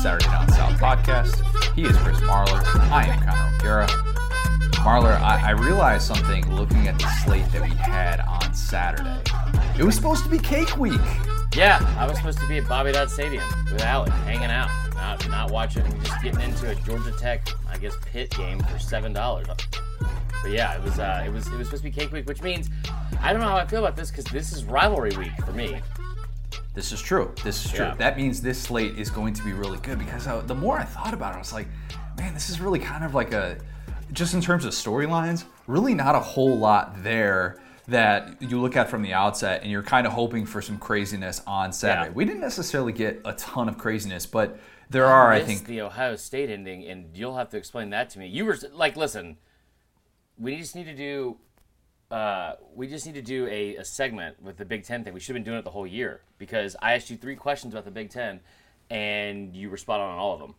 Saturday Down South podcast. He is Chris Marler. I am Connor O'Gara. Marler, I, I realized something looking at the slate that we had on Saturday. It was supposed to be cake week. Yeah, I was supposed to be at Bobby Dodd Stadium with Alec, hanging out, not not watching, just getting into a Georgia Tech, I guess, pit game for seven dollars. But yeah, it was uh, it was it was supposed to be cake week, which means I don't know how I feel about this because this is rivalry week for me. This is true. This is true. Yeah. That means this slate is going to be really good because I, the more I thought about it, I was like, man, this is really kind of like a, just in terms of storylines, really not a whole lot there that you look at from the outset and you're kind of hoping for some craziness on Saturday. Yeah. We didn't necessarily get a ton of craziness, but there are, I missed think, the Ohio State ending, and you'll have to explain that to me. You were like, listen, we just need to do, uh, we just need to do a, a segment with the Big Ten thing. We should have been doing it the whole year because I asked you three questions about the Big Ten, and you were spot on on all of them.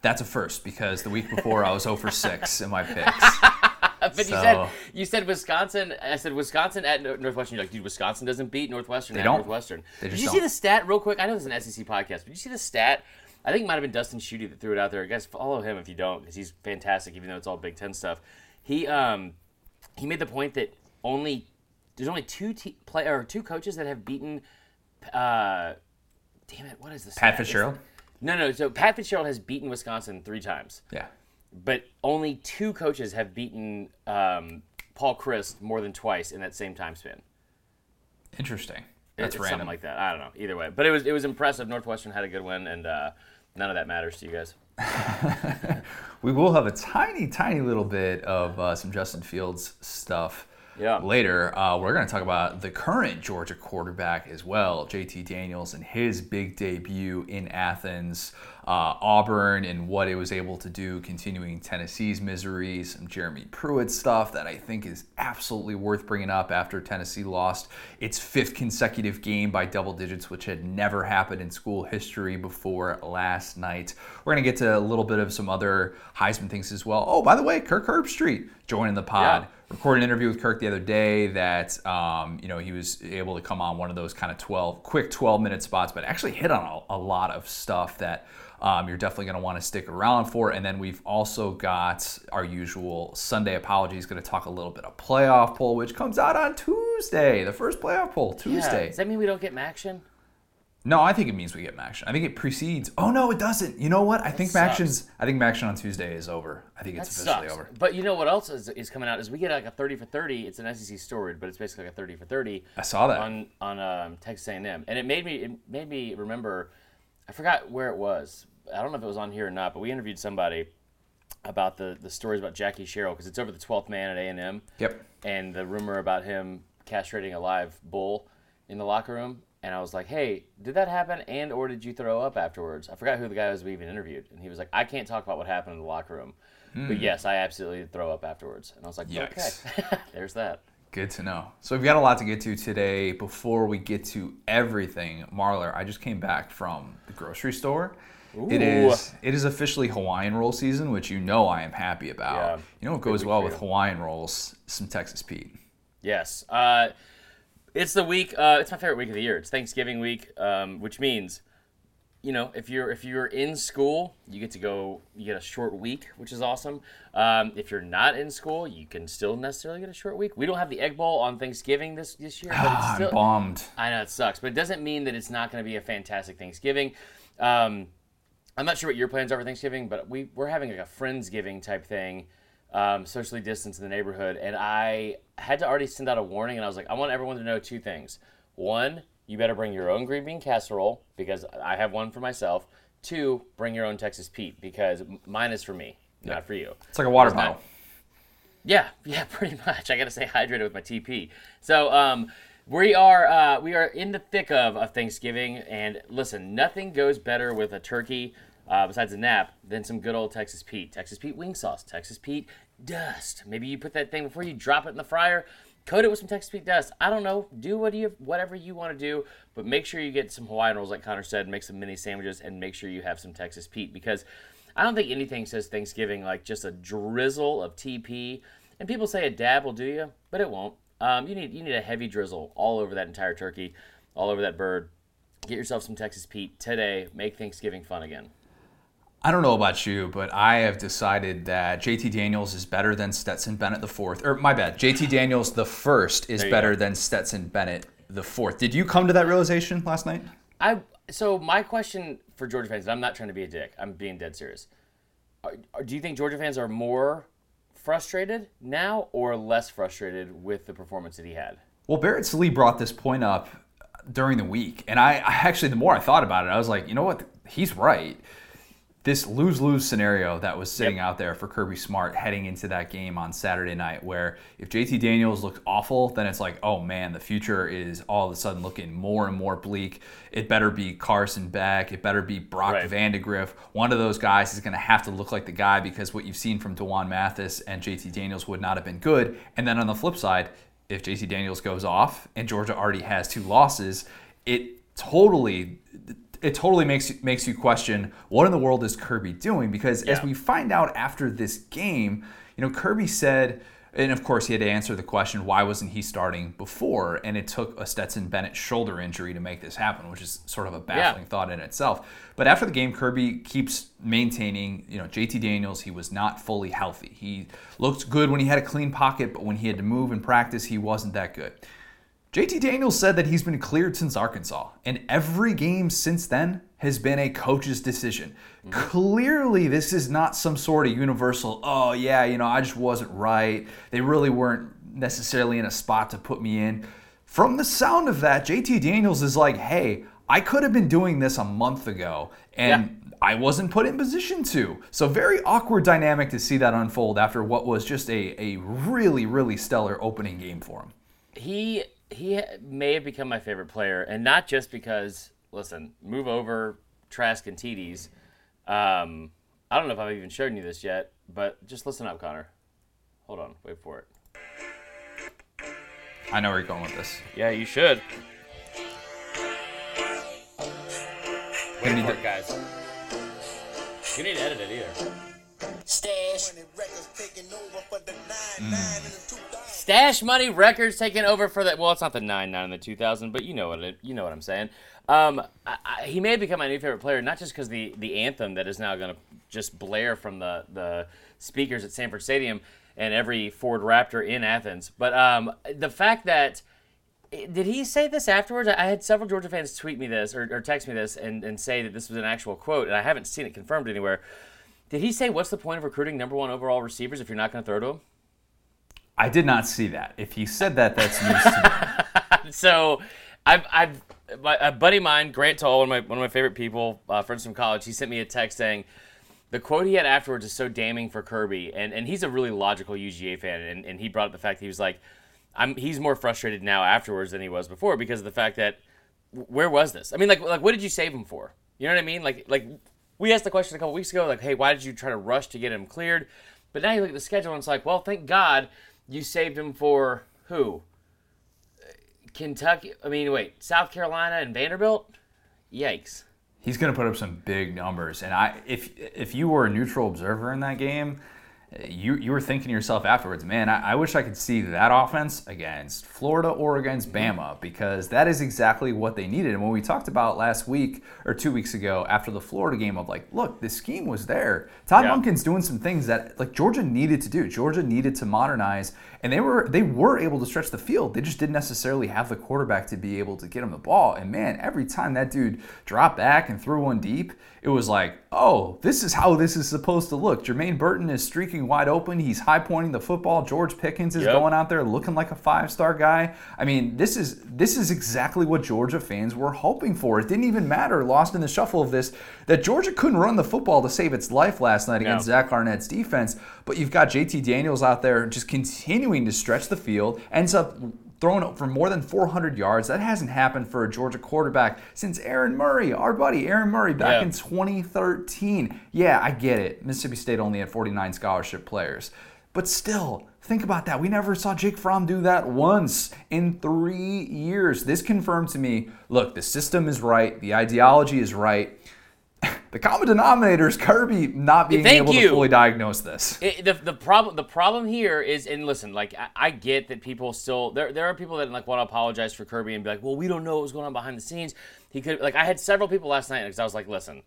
that's a first because the week before I was 0 for 6 in my picks. But you said you said Wisconsin. I said Wisconsin at Northwestern. You're like, dude, Wisconsin doesn't beat Northwestern They at don't. Northwestern. They did you see don't. the stat real quick? I know it's an SEC podcast, but did you see the stat? I think it might have been Dustin Schutte that threw it out there. Guys, follow him if you don't, because he's fantastic. Even though it's all Big Ten stuff, he um he made the point that only there's only two te- play or two coaches that have beaten. Uh, damn it, what is this? Pat Fitzgerald? No, no. So Pat Fitzgerald has beaten Wisconsin three times Yeah. but only two coaches have beaten um, Paul Chryst more than twice in that same time span. Interesting. That's it's random. something like that. I don't know. Either way, but it was it was impressive. Northwestern had a good win, and uh, none of that matters to you guys. We will have a tiny, tiny little bit of uh, some Justin Fields stuff Yeah. later. Uh, we're going to talk about the current Georgia quarterback as well, JT Daniels, and his big debut in Athens, uh, Auburn, and what it was able to do, continuing Tennessee's misery, some Jeremy Pruitt stuff that I think is absolutely worth bringing up after Tennessee lost its fifth consecutive game by double digits, which had never happened in school history before last night. We're going to get to a little bit of some other Heisman things as well. Oh, by the way, Kirk Herbstreit joining the pod. Yeah. Recorded an interview with Kirk the other day that um, you know he was able to come on one of those kind of 12 quick 12 minute spots, but actually hit on a, a lot of stuff that um, you're definitely going to want to stick around for. And then we've also got our usual Sunday apologies. Going to talk a little bit of playoff poll, which comes out on Tuesday. The first playoff poll Yeah. Tuesday. Does that mean we don't get Maction? No, I think it means we get Maction. I think it precedes. Oh no, it doesn't. You know what? I think sucks. Maction's. I think Maction on Tuesday is over. I think it's That officially sucks. over. But you know what else is, is coming out is we get like a thirty for thirty. It's an SEC story, but it's basically like a thirty for thirty. I saw that. on on um, Texas A&M, and it made me it made me remember. I forgot where it was. I don't know if it was on here or not, but we interviewed somebody about the the stories about Jackie Sherrill because it's over the twelfth man at A&M. Yep. and the rumor about him castrating a live bull in the locker room. And I was like, "Hey, did that happen? And or did you throw up afterwards?" I forgot who the guy was we even interviewed, and he was like, "I can't talk about what happened in the locker room, but yes, I absolutely did throw up afterwards." And I was like, Yikes. "Okay, there's that." Good to know. So we've got a lot to get to today. Before we get to everything, Marler, I just came back from the grocery store. It Ooh. is it is officially Hawaiian roll season, which you know I am happy about. Yeah. You know what goes well with. Hawaiian rolls? Some Texas Pete. Yes. Uh, it's the week. Uh, it's my favorite week of the year. It's Thanksgiving week, um, which means, you know, if you're if you're in school, you get to go. You get a short week, which is awesome. Um, if you're not in school, you can still necessarily get a short week. We don't have the Egg Bowl on Thanksgiving this this year, but it's Ah, I'm still. bummed. I know it sucks, but it doesn't mean that it's not going to be a fantastic Thanksgiving. Um, I'm not sure what your plans are for Thanksgiving, but we we're having like a friendsgiving type thing, um, socially distanced in the neighborhood, and I had to already send out a warning, and I was like, I want everyone to know two things. One, you better bring your own green bean casserole because I have one for myself. Two, bring your own Texas Pete because mine is for me, not for you. It's like a water bottle. Yeah, yeah, pretty much. I got to stay hydrated with my TP. So, um, we are uh, we are in the thick of, of Thanksgiving, and listen, nothing goes better with a turkey uh, besides a nap than some good old Texas Pete, Texas Pete wing sauce, Texas Pete dust. Maybe you put that thing before you drop it in the fryer, coat it with some Texas Pete dust. I don't know, do what you whatever you want to do, but make sure you get some Hawaiian rolls, like Connor said, make some mini sandwiches, and make sure you have some Texas Pete because I don't think anything says Thanksgiving like just a drizzle of TP. And people say a dab will do you, but it won't. Um, you need you need a heavy drizzle all over that entire turkey, all over that bird. Get yourself some Texas Pete today. Make Thanksgiving fun again. I don't know about you, but I have decided that JT Daniels is better than Stetson Bennett the fourth. Or my bad, JT Daniels the first is better go. than Stetson Bennett the fourth. Did you come to that realization last night? I so my question for Georgia fans, I'm not trying to be a dick. I'm being dead serious. Are, do you think Georgia fans are more frustrated now or less frustrated with the performance that he had? Well, Barrett Sallee brought this point up during the week, and I, I actually, the more I thought about it, I was like, you know what? He's right this lose lose scenario that was sitting yep. out there for Kirby Smart heading into that game on Saturday night, where if JT Daniels looks awful, then it's like, oh man, the future is all of a sudden looking more and more bleak. It better be Carson Beck. It better be Brock right. Vandagriff. One of those guys is going to have to look like the guy because what you've seen from D'Wan Mathis and JT Daniels would not have been good. And then on the flip side, if JT Daniels goes off and Georgia already has two losses, it totally it totally makes makes you question what in the world is Kirby doing? Because yeah. as we find out after this game, you know, Kirby said, and of course he had to answer the question, why wasn't he starting before? And it took a Stetson Bennett shoulder injury to make this happen, which is sort of a baffling yeah. thought in itself. But after the game, Kirby keeps maintaining, you know, JT Daniels, he was not fully healthy. He looked good when he had a clean pocket, but when he had to move in practice, he wasn't that good. JT Daniels said that he's been cleared since Arkansas, and every game since then has been a coach's decision. Mm-hmm. Clearly, this is not some sort of universal, oh, yeah, you know, I just wasn't right. They really weren't necessarily in a spot to put me in. From the sound of that, JT Daniels is like, hey, I could have been doing this a month ago, and yeah. I wasn't put in position to. So, very awkward dynamic to see that unfold after what was just a, a really, really stellar opening game for him. He he may have become my favorite player, and not just because. Listen, move over Trask and TDs. Um, I don't know if I've even shown you this yet, but just listen up, Connor. Hold on, wait for it. I know where you're going with this. Yeah, you should. Wait for it, guys. You need to edit it either. Stash. Mm. Stash Money Records taking over for that. Well, it's not the nine nine in the two thousand, but you know what it, you know what I'm saying. Um, I, I, he may have become my new favorite player, not just because the the anthem that is now going to just blare from the the speakers at Sanford Stadium and every Ford Raptor in Athens, but um, the fact that did he say this afterwards? I had several Georgia fans tweet me this or, or text me this and, and say that this was an actual quote, and I haven't seen it confirmed anywhere. Did he say what's the point of recruiting number one overall receivers if you're not going to throw to them? I did not see that. If he said that, that's news to me. so, I've, I've a buddy of mine, Grant Toll, one of my one of my favorite people, uh, friends from college. He sent me a text saying the quote he had afterwards is so damning for Kirby, and and he's a really logical UGA fan, and, and he brought up the fact that he was like, I'm he's more frustrated now afterwards than he was before because of the fact that where was this? I mean, like like what did you save him for? You know what I mean? Like like we asked the question a couple weeks ago, like, hey, why did you try to rush to get him cleared? But now you look at the schedule and it's like, well, thank God you saved him for who? Kentucky. I mean, wait, South Carolina and Vanderbilt. Yikes. He's going to put up some big numbers, and I, if if you were a neutral observer in that game, you you were thinking to yourself afterwards, man, I, I, wish I could see that offense against Florida or against Bama because that is exactly what they needed. And when we talked about last week or two weeks ago after the Florida game of like, look, the scheme was there. Todd yeah. Monken's doing some things that like Georgia needed to do. Georgia needed to modernize, and they were they were able to stretch the field. They just didn't necessarily have the quarterback to be able to get him the ball. And man, every time that dude dropped back and threw one deep, it was like, oh, this is how this is supposed to look. Jermaine Burton is streaking wide open. He's high pointing the football. George Pickens is yep. going out there looking like a five star guy. I mean, this is this is exactly what Georgia fans were hoping for. It didn't even matter, lost in the shuffle of this, that Georgia couldn't run the football to save its life last night against no. Zach Arnett's defense. But you've got JT Daniels out there just continuing to stretch the field, ends up thrown for more than 400 yards. That hasn't happened for a Georgia quarterback since Aaron Murray, our buddy Aaron Murray, back yeah. in 2013. Yeah, I get it. Mississippi State only had 49 scholarship players. But still, think about that. We never saw Jake Fromm do that once in three years. This confirmed to me look, the system is right, the ideology is right. The common denominator is Kirby not being Thank able you. to fully diagnose this. It, the, the problem the problem here is and listen like I, I get that people still there there are people that like want to apologize for Kirby and be like well we don't know what was going on behind the scenes. He could like I had several people last night because I was like listen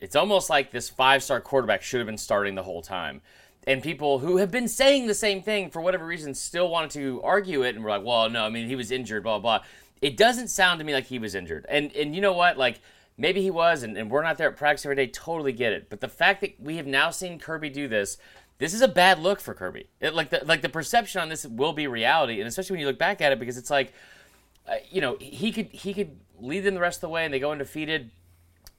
it's almost like this five star quarterback should have been starting the whole time. And people who have been saying the same thing for whatever reason still wanted to argue it and were like well no I mean he was injured blah blah. It doesn't sound to me like he was injured. And and you know what? Like maybe he was and, and we're not there at practice every day totally get it but the fact that we have now seen kirby do this this is a bad look for kirby it, like the like the perception on this will be reality and especially when you look back at it because it's like uh, you know he could he could lead them the rest of the way and they go undefeated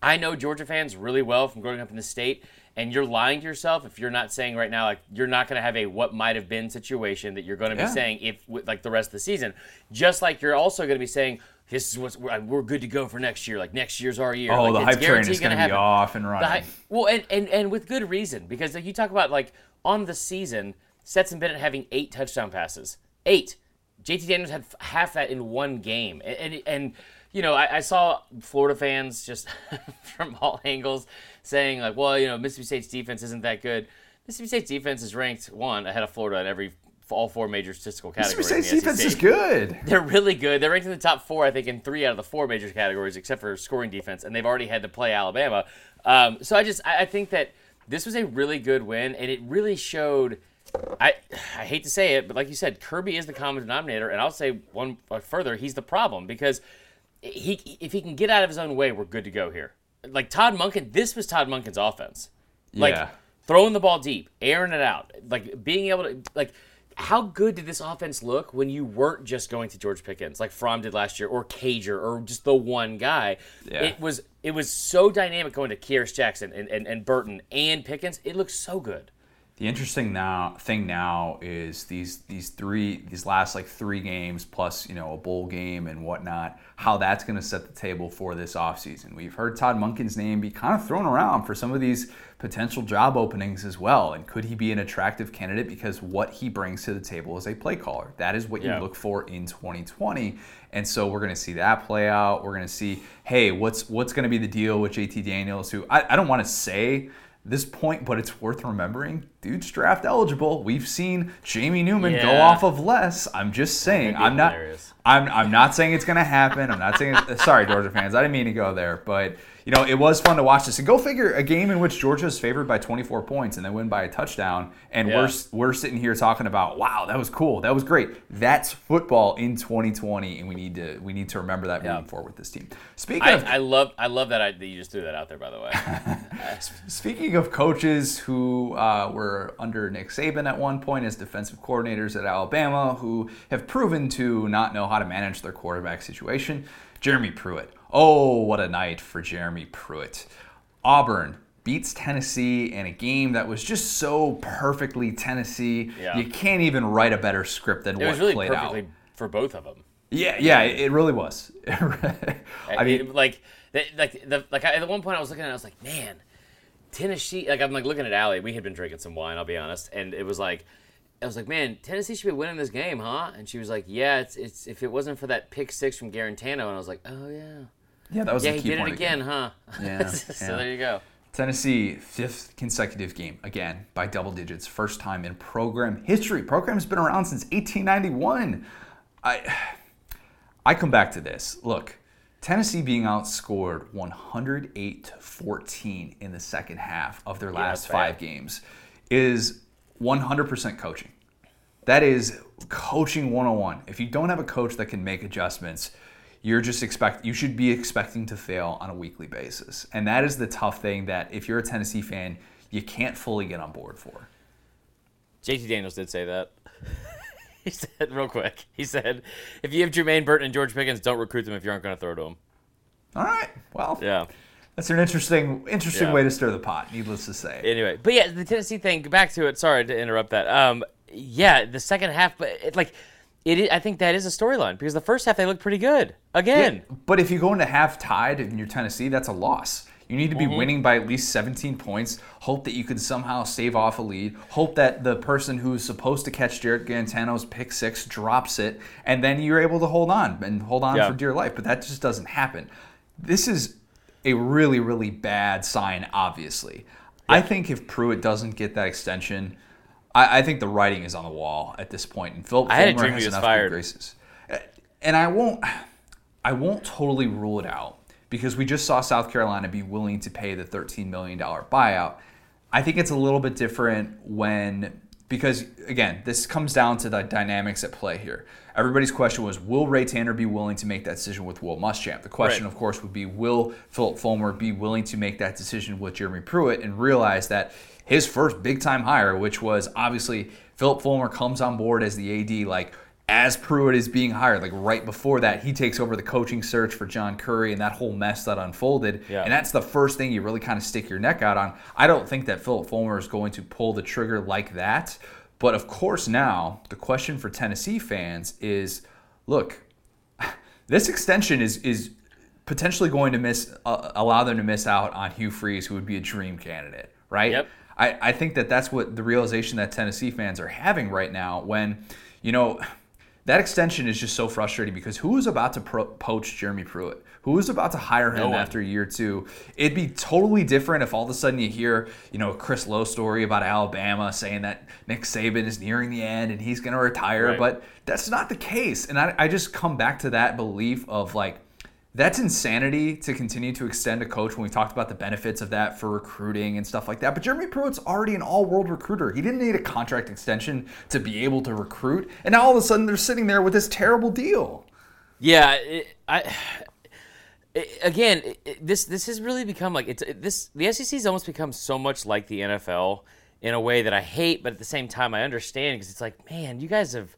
I know Georgia fans really well from growing up in the state, and you're lying to yourself if you're not saying right now like you're not going to have a what might have been situation that you're going to Yeah. be saying if like the rest of the season. Just like you're also going to be saying this is what's we're, we're good to go for next year. Like next year's our year. Oh, like, the hype train is going to be off and running. well, and, and and with good reason because like, you talk about like on the season, Stetson Bennett having eight touchdown passes, eight. JT Daniels had half that in one game, and and, and you know I, I saw Florida fans just from all angles saying like, well, you know Mississippi State's defense isn't that good. Mississippi State's defense is ranked one ahead of Florida in every all four major statistical categories. Mississippi State's defense SEC. is good. They're really good. They're ranked in the top four, I think, in three out of the four major categories, except for scoring defense, and they've already had to play Alabama. Um, so I just I, I think that this was a really good win, and it really showed. I I hate to say it, but like you said, Kirby is the common denominator, and I'll say one uh, further, he's the problem because he if he can get out of his own way, we're good to go here. Like Todd Monken, this was Todd Monken's offense. Like Yeah. throwing the ball deep, airing it out, like being able to like. How good did this offense look when you weren't just going to George Pickens like Fromm did last year, or Cager, or just the one guy? Yeah. It was it was so dynamic going to Kearis Jackson and, and, and Burton and Pickens. It looked so good. The interesting now thing now is these these three these last like three games plus you know a bowl game and whatnot. How that's going to set the table for this offseason. We've heard Todd Monken's name be kind of thrown around for some of these potential job openings as well. And could he be an attractive candidate because what he brings to the table is a play caller. That is what Yeah. you look for in 2020. And so we're going to see that play out. We're going to see, hey, what's what's going to be the deal with JT Daniels? Who I, I don't want to say this point, but it's worth remembering. Dude's draft eligible. We've seen Jamie Newman go off of less. I'm just saying. I'm not. hilarious. I'm, I'm not saying it's going to happen. I'm not saying. sorry, Georgia fans. I didn't mean to go there, but you know it was fun to watch this. And go figure, a game in which Georgia is favored by 24 points and they win by a touchdown, and Yeah. we're we're sitting here talking about, wow, that was cool, that was great. That's football in 2020, and we need to we need to remember that moving forward with this team. Speaking I, of I love I love that I, that you just threw that out there. By the way, Speaking of coaches who uh, were under Nick Saban at one point as defensive coordinators at Alabama, who have proven to not know how to manage their quarterback situation, Jeremy Pruitt. Oh, what a night for Jeremy Pruitt. Auburn beats Tennessee in a game that was just so perfectly Tennessee. Yeah. You can't even write a better script than it what was really played perfectly out. for both of them. Yeah, yeah, it really was. I mean, It- like, like, the, like I, at one point I was looking at, it, I was like, man, Tennessee. Like I'm like looking at Allie. We had been drinking some wine. I'll be honest, and it was like, I was like, man, Tennessee should be winning this game, huh? And she was like, yeah, it's it's if it wasn't for that pick six from Guarantano, and I was like, oh yeah, yeah, that was yeah, the he did it point of the again, huh? Yeah, so yeah. there you go. Tennessee, fifth consecutive game, again, by double digits. First time in program history. Program's been around since 1891. I, I come back to this. Look, Tennessee being outscored 108 to 14 in the second half of their last that's five games is 100% coaching. That is coaching 101. If you don't have a coach that can make adjustments, you're just expect you should be expecting to fail on a weekly basis. And that is the tough thing that if you're a Tennessee fan, you can't fully get on board for. JT Daniels did say that. he said real quick. He said, if you have Jermaine Burton and George Pickens, don't recruit them if you aren't going to throw to them. All right. Well, Yeah. that's an interesting interesting Yeah. way to stir the pot, needless to say. anyway, but yeah, the Tennessee thing. Back to it. Sorry to interrupt that. Um, yeah, the second half, but it, like, It, I think that is a storyline because the first half they looked pretty good again. But if you go into half tied and you're Tennessee, that's a loss. You need to be mm-hmm. winning by at least 17 points. Hope that you can somehow save off a lead. Hope that the person who's supposed to catch Jarrett Guarantano's pick six drops it, and then you're able to hold on and hold on Yeah. for dear life. But that just doesn't happen. This is a really, really bad sign, obviously. I think if Pruitt doesn't get that extension, I, I think the writing is on the wall at this point. And Phillip I had a Fulmer dream has he was enough good fired. graces. And I won't I won't totally rule it out because we just saw South Carolina be willing to pay the $13 million buyout. I think it's a little bit different when because again, this comes down to the dynamics at play here. Everybody's question was, will Ray Tanner be willing to make that decision with Will Muschamp? The question, Right. of course, would be, will Phillip Fulmer be willing to make that decision with Jeremy Pruitt and realize that his first big time hire, which was obviously Phillip Fulmer comes on board as the AD, like as Pruitt is being hired, like right before that, he takes over the coaching search for John Currie and that whole mess that unfolded. Yeah. And that's the first thing you really kind of stick your neck out on. I don't think that Phillip Fulmer is going to pull the trigger like that. But of course, now the question for Tennessee fans is look, this extension is is potentially going to miss uh, allow them to miss out on Hugh Freeze, who would be a dream candidate, right? Yep. I, I think that that's what the realization that Tennessee fans are having right now when, you know, that extension is just so frustrating because who is about to pro- poach Jeremy Pruitt? Who is about to hire him one. after year two? It'd be totally different if all of a sudden you hear, you know, a Chris Low story about Alabama saying that Nick Saban is nearing the end and he's going to retire, Right. but that's not the case. And I, I just come back to that belief of like, that's insanity to continue to extend a coach when we talked about the benefits of that for recruiting and stuff like that. But Jeremy Pruitt's already an all-world recruiter. He didn't need a contract extension to be able to recruit, and now all of a sudden they're sitting there with this terrible deal. Yeah, it, I it, again, it, this this has really become like it's it, this the SEC has almost become so much like the NFL in a way that I hate, but at the same time I understand because it's like, man, you guys have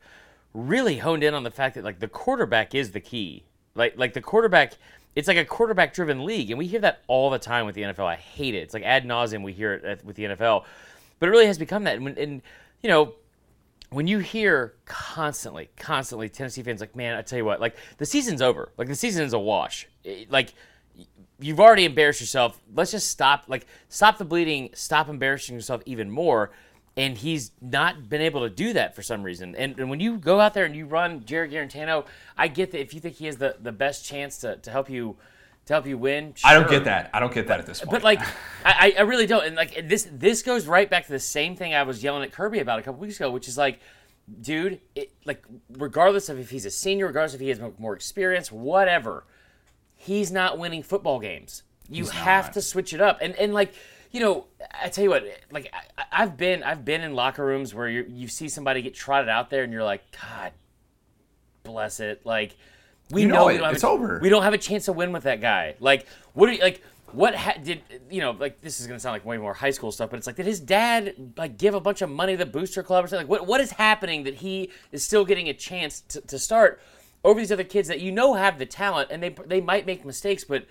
really honed in on the fact that like the quarterback is the key. Like like the quarterback, it's like a quarterback driven league, and we hear that all the time with the NFL. I hate it. It's like ad nauseum we hear it with the NFL, but it really has become that. And, and you know, when you hear constantly, constantly Tennessee fans like, man, I tell you what, like the season's over. Like the season is a wash. It- like you've already embarrassed yourself. Let's just stop. Like stop the bleeding. Stop embarrassing yourself even more. And he's not been able to do that for some reason. And, and when you go out there and you run Jarrett Guarantano, I get that if you think he has the, the best chance to, to help you to help you win. I don't get that. I don't get that at this point. But like, I, I really don't. And like this, this goes right back to the same thing I was yelling at Kirby about a couple weeks ago, which is like, dude, it, like regardless of if he's a senior, regardless if he has more experience, whatever, he's not winning football games. You He's have not. to switch it up. And and like, you know, I tell you what, like I, I've been I've been in locker rooms where you you see somebody get trotted out there, and you're like, God, bless it, like. We You know know, it. we don't have It's a, over. We don't have a chance to win with that guy. Like, what are you like? What ha- did you know? Like, this is gonna sound like way more high school stuff, but it's like, did his dad like give a bunch of money to the booster club or something? Like, what what is happening that he is still getting a chance to, to start over these other kids that you know have the talent and they they might make mistakes, but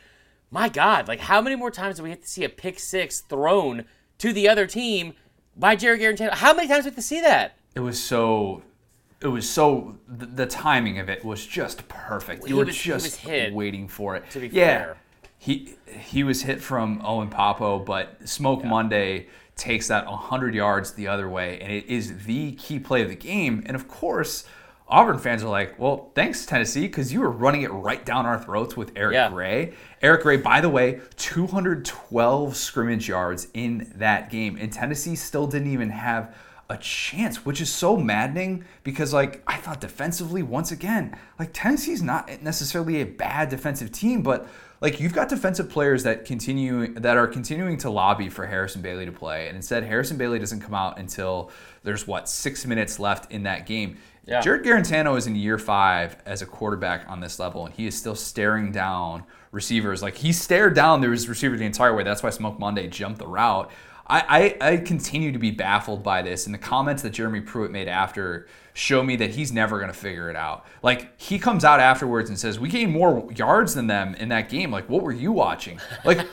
my God, like, how many more times do we have to see a pick six thrown to the other team by Jarrett Guarantano? How many times do we have to see that? it was so. It was so. The, the timing of it was just perfect. You were was- just hit, waiting for it. to be yeah. fair. He he was hit from Owen Pappoe, but Smoke Monday takes that 100 yards the other way, and it is the key play of the game. And of course, Auburn fans are like, "Well, thanks Tennessee, because you were running it right down our throats with Eric Yeah. Gray." Eric Gray, by the way, 212 scrimmage yards in that game, and Tennessee still didn't even have a chance, which is so maddening because, like, I thought defensively, once again, like Tennessee's not necessarily a bad defensive team, but like you've got defensive players that continue that are continuing to lobby for Harrison Bailey to play, and instead Harrison Bailey doesn't come out until there's what six minutes left in that game. Yeah. Jarrett Guarantano is in year five as a quarterback on this level, and he is still staring down receivers. Like he stared down there was receiver the entire way. That's why Smoke Monday jumped the route. I, I, I continue to be baffled by this, and the comments that Jeremy Pruitt made after show me that he's never going to figure it out. Like he comes out afterwards and says, "We gained more yards than them in that game." Like, what were you watching? Like,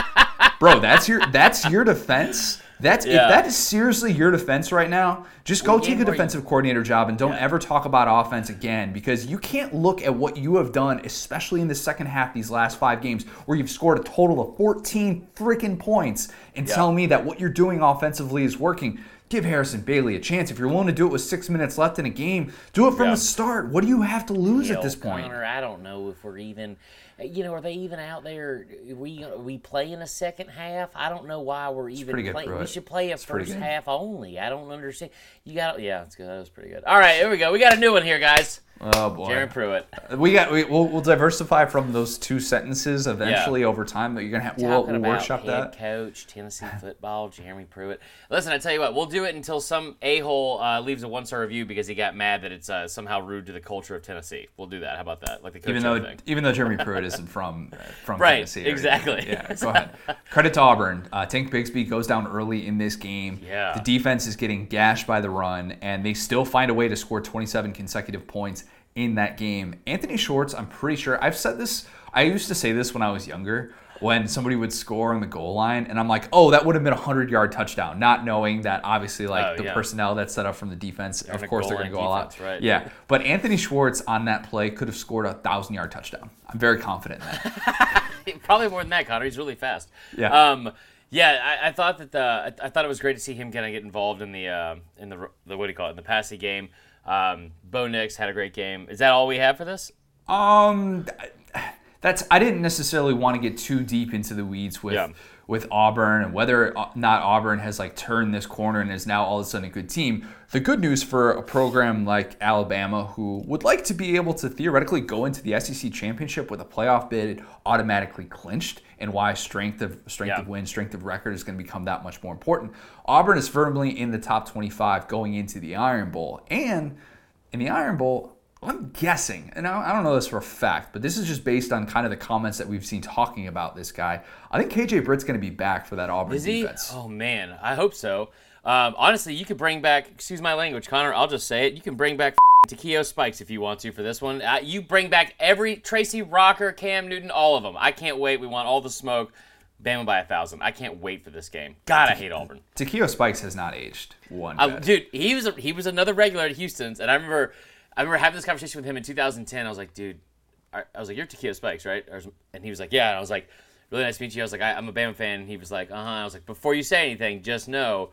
bro, that's your that's your defense. That's Yeah. if that is seriously your defense right now. Just go take a defensive coordinator job and don't ever talk about offense again because you can't look at what you have done, especially in the second half these last five games where you've scored a total of 14 freaking points and tell me that what you're doing offensively is working. give Harrison Bailey a chance. If you're willing to do it with six minutes left in a game, do it from Yeah. the start. What do you have to lose at this point? Connor, I don't know if we're even. You know, are they even out there? We we play in a second half. I don't know why we're even pretty good, playing. We should play a It's first half only. I don't understand. You got yeah, it's good. That was pretty good. All right, here we go. We got a new one here, guys. Oh boy. Jeremy Pruitt. We got we, we'll, we'll diversify from those two sentences eventually over time that you're gonna have. We'll, Talking we'll about workshop head that. coach, Tennessee football, Jeremy Pruitt. Listen, I tell you what, we'll do it until some a hole uh, leaves a one star review because he got mad that it's uh, somehow rude to the culture of Tennessee. We'll do that. How about that? Like the Even though thing. even though Jeremy Pruitt isn't from from Right, Tennessee, or exactly. Yeah, go ahead. Credit to Auburn. Uh, Tank Bigsby goes down early in this game. Yeah. The defense is getting gashed by the run, and they still find a way to score 27 consecutive points in that game. Anthony Schwartz, I'm pretty sure I've said this. I used to say this when I was younger. When somebody would score on the goal line, and I'm like, oh, that would have been a hundred yard touchdown, not knowing that obviously like Oh, the yeah. personnel that's set up from the defense, in of course they're going to go all out. right. Yeah, but Anthony Schwartz on that play could have scored a thousand yard touchdown. I'm very confident in that. Probably more than that, Connor. He's really fast. Yeah. Um, yeah, I, I thought that the I, I thought it was great to see him kind of get involved in the uh, in the the what do you call it in the passing game. Um, Bo Nix had a great game. Is that all we have for this? Um, that's I didn't necessarily want to get too deep into the weeds with Yeah. With Auburn and whether or not Auburn has like turned this corner and is now all of a sudden a good team. The good news for a program like Alabama, who would like to be able to theoretically go into the SEC championship with a playoff bid automatically clinched, and why strength of strength Yeah. of win, strength of record is going to become that much more important. Auburn is firmly in the top 25 going into the Iron Bowl, and in the Iron Bowl. I'm guessing, and I don't know this for a fact, but this is just based on kind of the comments that we've seen talking about this guy. I think KJ Britt's going to be back for that Auburn Is he? defense. Oh man, I hope so. Um, honestly, you could bring back. Excuse my language, Connor. I'll just say it. You can bring back Takeo Spikes if you want to for this one. Uh, you bring back every Tracy Rocker, Cam Newton, all of them. I can't wait. We want all the smoke. Bama by a thousand. I can't wait for this game. God, I hate Auburn. Takeo Spikes has not aged one bit. dude, he was a, he was another regular at Houston's, and I remember I remember having this conversation with him in 2010. I was like, dude, I, I was like, you're Takeo Spikes, right? Or- And he was like, yeah. And I was like, really nice to meet you. I was like, I, I'm a Bama fan. And he was like, uh huh. I was like, before you say anything, just know.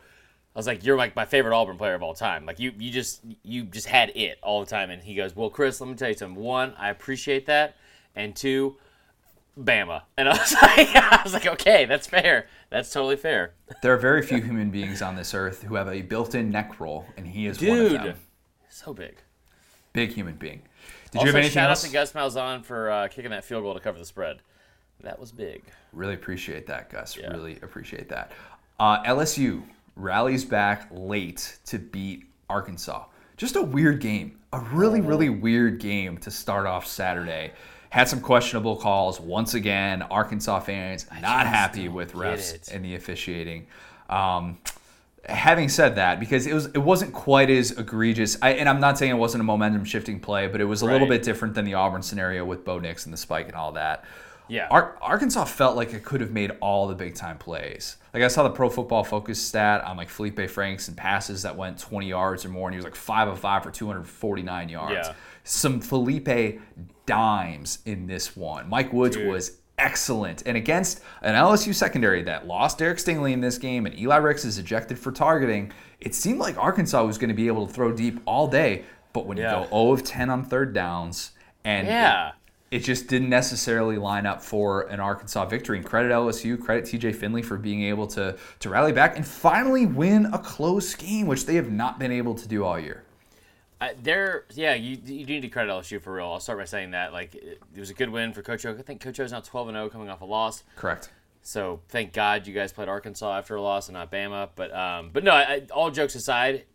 I was like, you're like my favorite Auburn player of all time. Like you, you just you just had it all the time. And he goes, well, Chris, let me tell you something. One, I appreciate that, and two, Bama. And I was like, I was like, okay, that's fair. That's totally fair. There are very few human beings on this earth who have a built-in neck roll, and he is one of Dude, them. so big. Big human being. Did also, you have anything shout else? out to Gus Malzahn for uh, kicking that field goal to cover the spread. That was big. Really appreciate that, Gus. Yeah. Really appreciate that. Uh, LSU rallies back late to beat Arkansas. Just a weird game. A really, really weird game to start off Saturday. Had some questionable calls once again. Arkansas fans not happy with refs it. and the officiating. Um, having said that, because it was it wasn't quite as egregious, I, and I'm not saying it wasn't a momentum shifting play, but it was a little bit different than the Auburn scenario with Bo Nix and the spike and all that. Yeah. Ar- Arkansas felt like it could have made all the big time plays. Like I saw the Pro Football Focus stat on like Felipe Franks and passes that went 20 yards or more, and he was like five of five for 249 yards. Yeah. Some Felipe dimes in this one. Mike Woods Dude. was excellent, and against an LSU secondary that lost Derek Stingley in this game, and Eli Ricks is ejected for targeting. It seemed like Arkansas was going to be able to throw deep all day, but when Yeah. you go 0 of 10 on third downs, and it- Yeah. it just didn't necessarily line up for an Arkansas victory. And credit LSU, credit TJ Finley for being able to to rally back and finally win a close game, which they have not been able to do all year. I, there, yeah, you, you need to credit LSU for real. I'll start by saying that. Like, it, it was a good win for Coach O. I think Coach O's now 12 and 0 coming off a loss. Correct. So thank God you guys played Arkansas after a loss and not Bama. But um, but no, I, all jokes aside,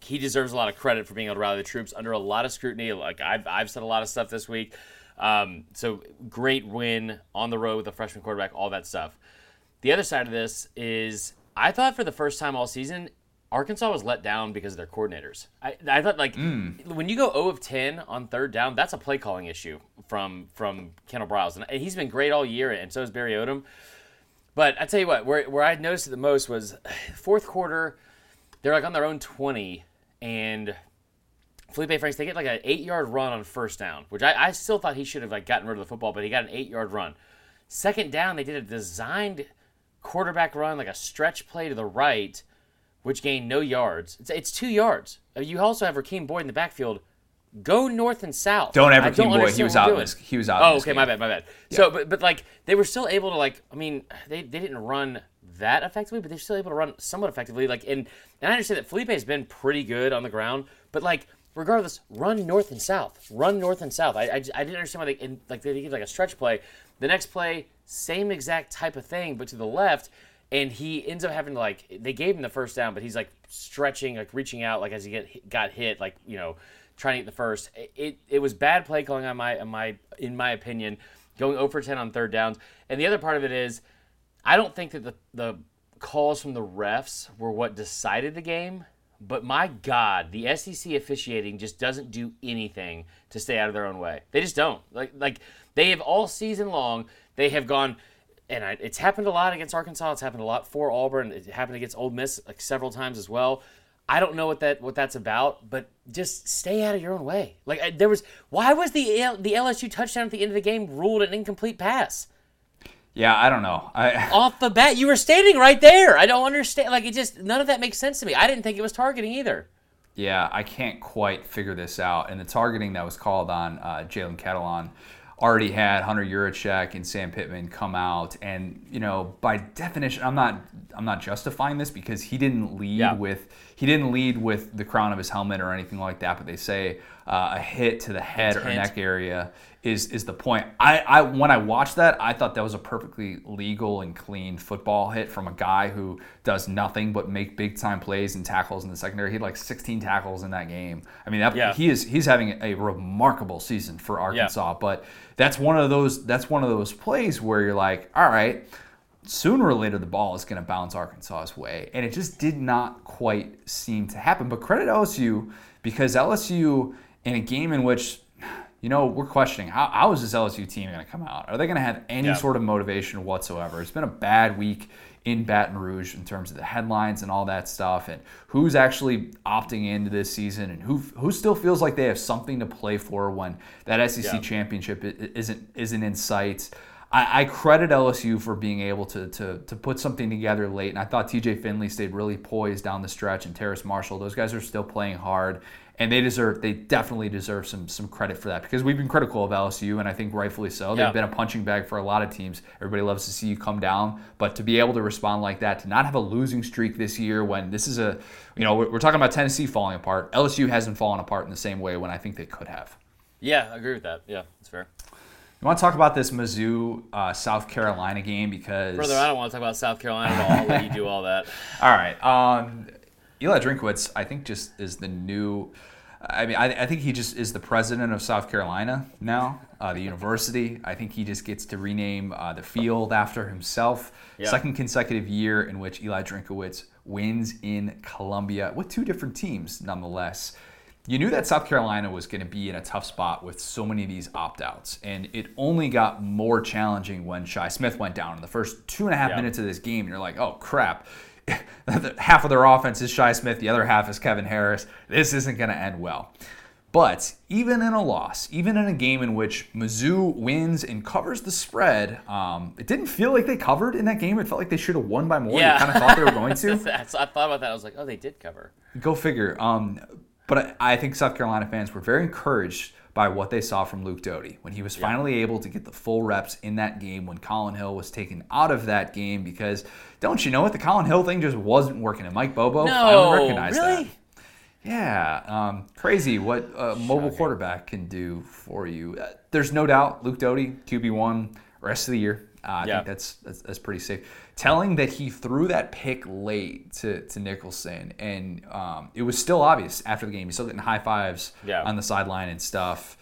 he deserves a lot of credit for being able to rally the troops under a lot of scrutiny. Like I've, I've said a lot of stuff this week. Um, so great win on the road with a freshman quarterback, all that stuff. The other side of this is I thought for the first time all season, Arkansas was let down because of their coordinators. I, I thought like mm. when you go 0 of 10 on third down, that's a play calling issue from from Kendal Briles, and he's been great all year, and so is Barry Odom. But I tell you what, where where I noticed it the most was fourth quarter. They're like on their own 20, and Felipe Franks they get like an eight yard run on first down, which I, I still thought he should have like gotten rid of the football, but he got an eight yard run. Second down, they did a designed quarterback run, like a stretch play to the right, which gained no yards. It's, it's two yards. Uh, You also have Rakeem Boyd in the backfield. Go north and south. Don't ever Rakeem Boyd. He was out this- he was out Oh, okay, my bad, my bad. So, but but like they were still able to like. I mean, they, they didn't run that effectively, but they're still able to run somewhat effectively. Like, and and I understand that Felipe has been pretty good on the ground, but like regardless, run north and south. Run north and south. I I, I didn't understand why they in, like they did like a stretch play. The next play, same exact type of thing, but to the left. And he ends up having to like they gave him the first down, but he's like stretching, like reaching out, like as he get got hit, like you know, trying to get the first. It, it, was bad play calling on my on my in my opinion, going over 10 on third downs. And the other part of it is, I don't think that the the calls from the refs were what decided the game. But my God, the SEC officiating just doesn't do anything to stay out of their own way. They just don't. Like like they have all season long. They have gone and I, it's happened a lot against Arkansas. It's happened a lot for Auburn. It happened against Ole Miss like several times as well. I don't know what that what that's about, but just stay out of your own way. Like I, there was, why was the L, the LSU touchdown at the end of the game ruled an incomplete pass Yeah, I don't know. I off the bat? You were standing right there. I don't understand. Like it just none of that makes sense to me. I didn't think it was targeting either. Yeah, I can't quite figure this out. And the targeting that was called on uh, Jalen Catalon already had Hunter Yurachek and Sam Pittman come out, and you know, by definition, I'm not I'm not justifying this because he didn't lead Yeah. with he didn't lead with the crown of his helmet or anything like that. But they say uh, a hit to the head or neck area is is the point. I, I when I watched that, I thought that was a perfectly legal and clean football hit from a guy who does nothing but make big time plays and tackles in the secondary. He had like 16 tackles in that game. I mean, that, Yeah. he is he's having a remarkable season for Arkansas. But that's one of those that's one of those plays where you're like, all right. Sooner or later, the ball is going to bounce Arkansas's way, and it just did not quite seem to happen. But credit LSU because LSU, in a game in which you know, we're questioning how, how is this LSU team going to come out? Are they going to have any Yeah. sort of motivation whatsoever? It's been a bad week in Baton Rouge in terms of the headlines and all that stuff, and who's actually opting into this season, and who who still feels like they have something to play for when that SEC Yeah. championship isn't isn't in sight. I, I credit LSU for being able to, to to put something together late, and I thought TJ Finley stayed really poised down the stretch, and Terrace Marshall. Those guys are still playing hard, and they deserve they definitely deserve some some credit for that because we've been critical of LSU, and I think rightfully so. Yeah. They've been a punching bag for a lot of teams. Everybody loves to see you come down, but to be able to respond like that, to not have a losing streak this year when this is a you know we're, we're talking about Tennessee falling apart. LSU hasn't fallen apart in the same way when I think they could have. Yeah, I agree with that. Yeah, that's fair. You want to talk about this Mizzou uh, South Carolina game because Brother, I don't want to talk about South Carolina at all. I'll let you do all that. all right, um, Eli Drinkwitz I think just is the new. I mean, I, I think he just is the president of South Carolina now, uh, the university. I think he just gets to rename uh, the field after himself. Yeah. Second consecutive year in which Eli Drinkowitz wins in Columbia with two different teams, nonetheless. You knew that South Carolina was going to be in a tough spot with so many of these opt outs, and it only got more challenging when Shi Smith went down in the first two and a half Yeah. minutes of this game. And you're like, oh crap. half of their offense is Shi Smith, the other half is Kevin Harris. This isn't going to end well. But even in a loss, even in a game in which Mizzou wins and covers the spread, um, it didn't feel like they covered in that game. It felt like they should have won by more. Yeah. They kind of thought they were going to. I thought about that. I was like, oh, they did cover. Go figure. Um, but I, I think South Carolina fans were very encouraged by what they saw from Luke Doty when he was finally able to get the full reps in that game when Collin Hill was taken out of that game because don't you know what the Collin Hill thing just wasn't working and Mike Bobo No, finally recognized really? that. Yeah, um, crazy what a mobile quarterback can do for you. Uh, there's no doubt Luke Doty, QB one, rest of the year. Uh, I Yeah. think that's, that's that's pretty safe. Telling that he threw that pick late to, to Nicholson, and um, it was still obvious after the game. He's still getting high fives Yeah. on the sideline and stuff.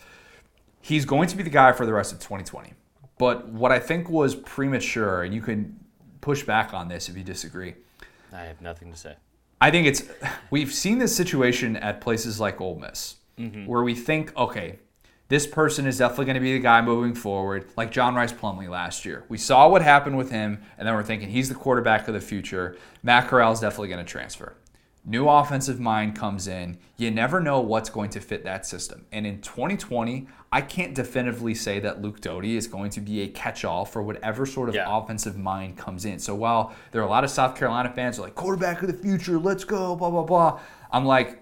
He's going to be the guy for the rest of 2020. But what I think was premature, and you can push back on this if you disagree. I have nothing to say. I think it's we've seen this situation at places like Ole Miss, where we think, okay, this person is definitely going to be the guy moving forward, like John Rhys Plumlee last year. We saw what happened with him, and then we're thinking he's the quarterback of the future. Matt Corral is definitely going to transfer. New offensive mind comes in. You never know what's going to fit that system. And in 2020, I can't definitively say that Luke Doty is going to be a catch-all for whatever sort of Yeah. offensive mind comes in. So while there are a lot of South Carolina fans who are like quarterback of the future, let's go, blah blah blah. I'm like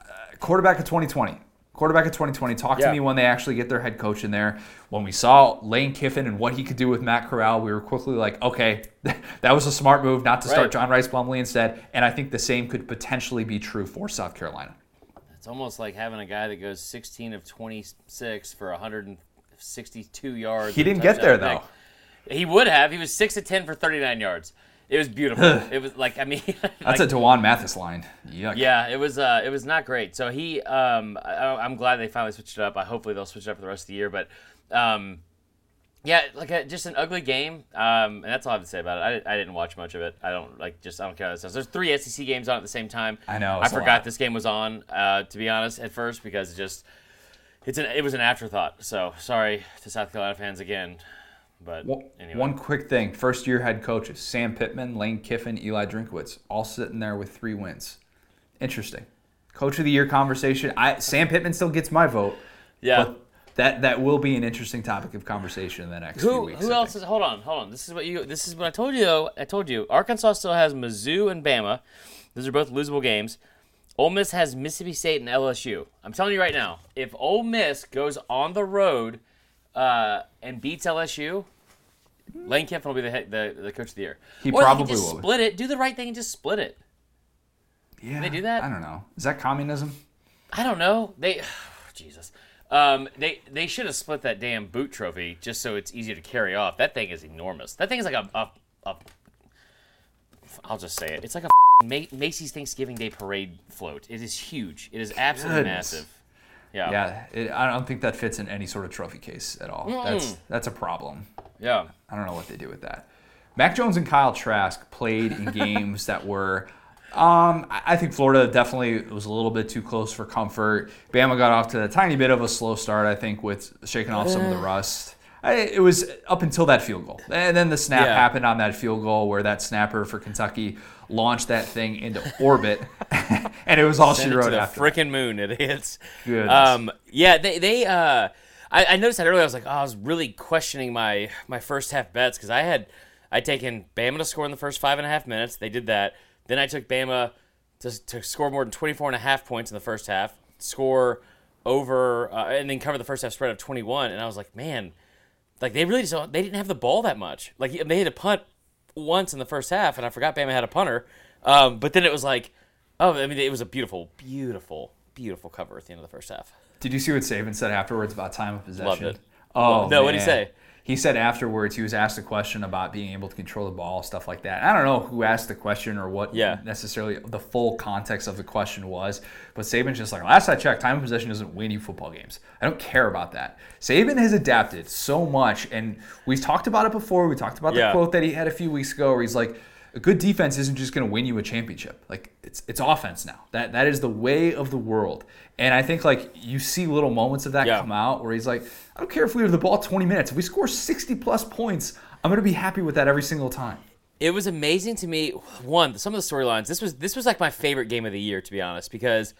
uh, quarterback of 2020. Quarterback of 2020. Talk Yeah. to me when they actually get their head coach in there. When we saw Lane Kiffin and what he could do with Matt Corral, we were quickly like, okay, that was a smart move not to start John Rhys Plumlee instead. And I think the same could potentially be true for South Carolina. It's almost like having a guy that goes 16 of 26 for 162 yards. He didn't get there, pick. He would have. He was 6 of 10 for 39 yards. It was beautiful. it was like I mean, That's like, a D'Wan Mathis line. Yuck. Yeah, it was uh, it was not great. So he, um, I, I'm glad they finally switched it up. I hopefully they'll switch it up for the rest of the year. But, um, yeah, like a, just an ugly game. Um, and that's all I have to say about it. I, I didn't watch much of it. I don't like just I don't care. It says. There's three SEC games on at the same time. I know, I forgot this game was on. Uh, to be honest, at first because it just it's an it was an afterthought. So sorry to South Carolina fans again. But One- anyway, One quick thing: first year head coaches Sam Pittman, Lane Kiffin, Eli Drinkwitz, all sitting there with three wins. Interesting. Coach of the year conversation. I Sam Pittman still gets my vote. yeah. But that that will be an interesting topic of conversation in the next few Who weeks. who I else think. is? Hold on, hold on. This is what you. This is what I told you. though. I told you. Arkansas still has Mizzou and Bama. Those are both losable games. Ole Miss has Mississippi State and LSU. I'm telling you right now, if Ole Miss goes on the road uh, and beats LSU, Lane Kiffin will be the, head, the the coach of the year. He or probably can just will split it. Do the right thing and just split it. Yeah, they do that? I don't know. Is that communism? I don't know. They, Jesus. Um, they they should have split that damn boot trophy just so it's easier to carry off. That thing is enormous. That thing is like a, a, a I'll just say it. It's like a Macy's Thanksgiving Day parade float. It is huge. It is absolutely Goodness. massive. Yeah. Yeah, it, I don't think that fits in any sort of trophy case at all. That's that's a problem. Yeah. I don't know what they do with that. Mac Jones and Kyle Trask played in games that were. Um, I I think Florida definitely was a little bit too close for comfort. Bama got off to a tiny bit of a slow start, I think, with shaking off some of the rust. I, it was up until that field goal, and then the snap Yeah. happened on that field goal where that snapper for Kentucky launched that thing into orbit, and it was all she Send it wrote to the after. that. freaking moon. It. Goodness. Um, yeah, they they uh, I, I noticed that earlier. I was like, oh, I was really questioning my my first half bets because I had I taken Bama to score in the first five and a half minutes. They did that. Then I took Bama to, to score more than 24 and a half points in the first half, score over, uh, and then cover the first half spread of 21. And I was like, man, like they really just don't, they didn't have the ball that much. Like they had a punt once in the first half, and I forgot Bama had a punter. Um, but then it was like, oh, I mean, it was a beautiful, beautiful, beautiful cover at the end of the first half. Did you see what Saban said afterwards about time of possession? Loved it. Oh No, what did he say? He said afterwards he was asked a question about being able to control the ball, stuff like that. I don't know who asked the question or what Yeah. necessarily the full context of the question was, but Saban's just like, last I checked, time of possession doesn't win you football games. I don't care about that. Saban has adapted so much, and we've talked about it before. We talked about the Yeah. quote that he had a few weeks ago where he's like, a good defense isn't just going to win you a championship. Like it's it's offense now. That that is the way of the world. And I think like you see little moments of that Yeah. come out where he's like, I don't care if we have the ball 20 minutes. If we score 60 plus points, I'm going to be happy with that every single time. it was amazing to me. One, some of the storylines. This was this was like my favorite game of the year, to be honest, because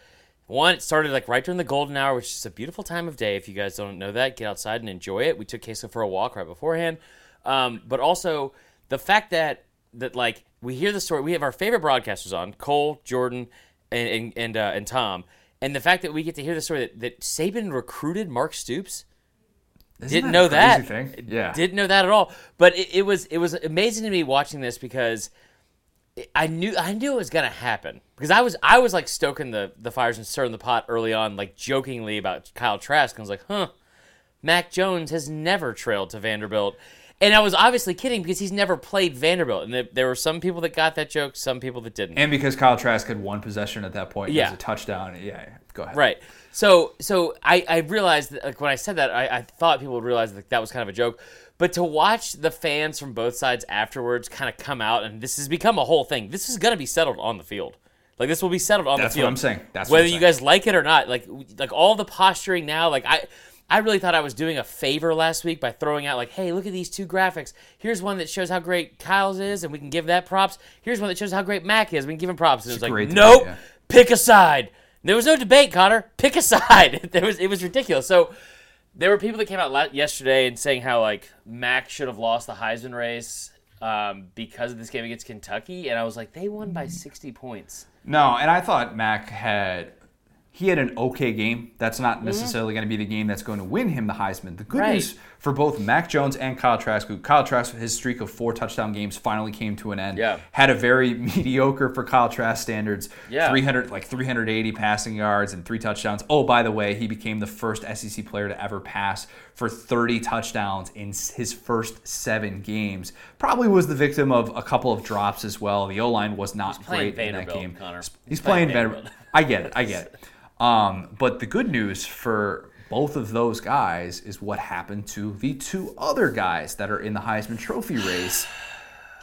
one, it started like right during the golden hour, which is a beautiful time of day. If you guys don't know that, get outside and enjoy it. We took Queso for a walk right beforehand, um, but also the fact that that like we hear the story. We have our favorite broadcasters on Cole, Jordan, and and and, uh, and Tom, and the fact that we get to hear the story that, that Saban recruited Mark Stoops Isn't didn't that know that. Thing? Yeah. Didn't know that at all. But it, it was it was amazing to me watching this because I knew I knew it was gonna happen because I was I was like stoking the the fires and stirring the pot early on, like jokingly about Kyle Trask. And I was like, huh, Mac Jones has never trailed to Vanderbilt. And I was obviously kidding because he's never played Vanderbilt. And there, there were some people that got that joke, some people that didn't. and because Kyle Trask had one possession at that point, it Yeah. was a touchdown. Yeah, go ahead. Right. So so I, I realized that, like when I said that I, I thought people would realize that that was kind of a joke. But to watch the fans from both sides afterwards kind of come out and this has become a whole thing. This is gonna be settled on the field. Like this will be settled on That's the field. That's what. I'm saying. That's what whether you guys like it or not. Like like all the posturing now. Like I I really thought I was doing a favor last week by throwing out like, hey, look at these two graphics. Here's one that shows how great Kyle's is, and we can give that props. Here's one that shows how great Mac is. We can give him props. And it was like, great nope, debate, yeah. pick a side. There was no debate, Connor. Pick a side. there was it was ridiculous. So there were people that came out yesterday and saying how like Mac should have lost the Heisman race um, because of this game against Kentucky, and I was like, they won by 60 points. No, and I thought Mac had he had an okay game. That's Mm-hmm. not necessarily going to be the game that's going to win him the Heisman. The good Right. news for both Mac Jones and Kyle Trask, who Kyle Trask, his streak of four touchdown games finally came to an end. Yeah. Had a very mediocre for Kyle Trask standards. Yeah. 300 like 380 passing yards and three touchdowns. Oh, by the way, he became the first SEC player to ever pass for 30 touchdowns in his first seven games. Probably was the victim of a couple of drops as well. The O line was not great in that game. Connor. He's, He's playing, playing. Vanderbilt. I get it. I get it. Um, but the good news for both of those guys is what happened to the two other guys that are in the Heisman Trophy race.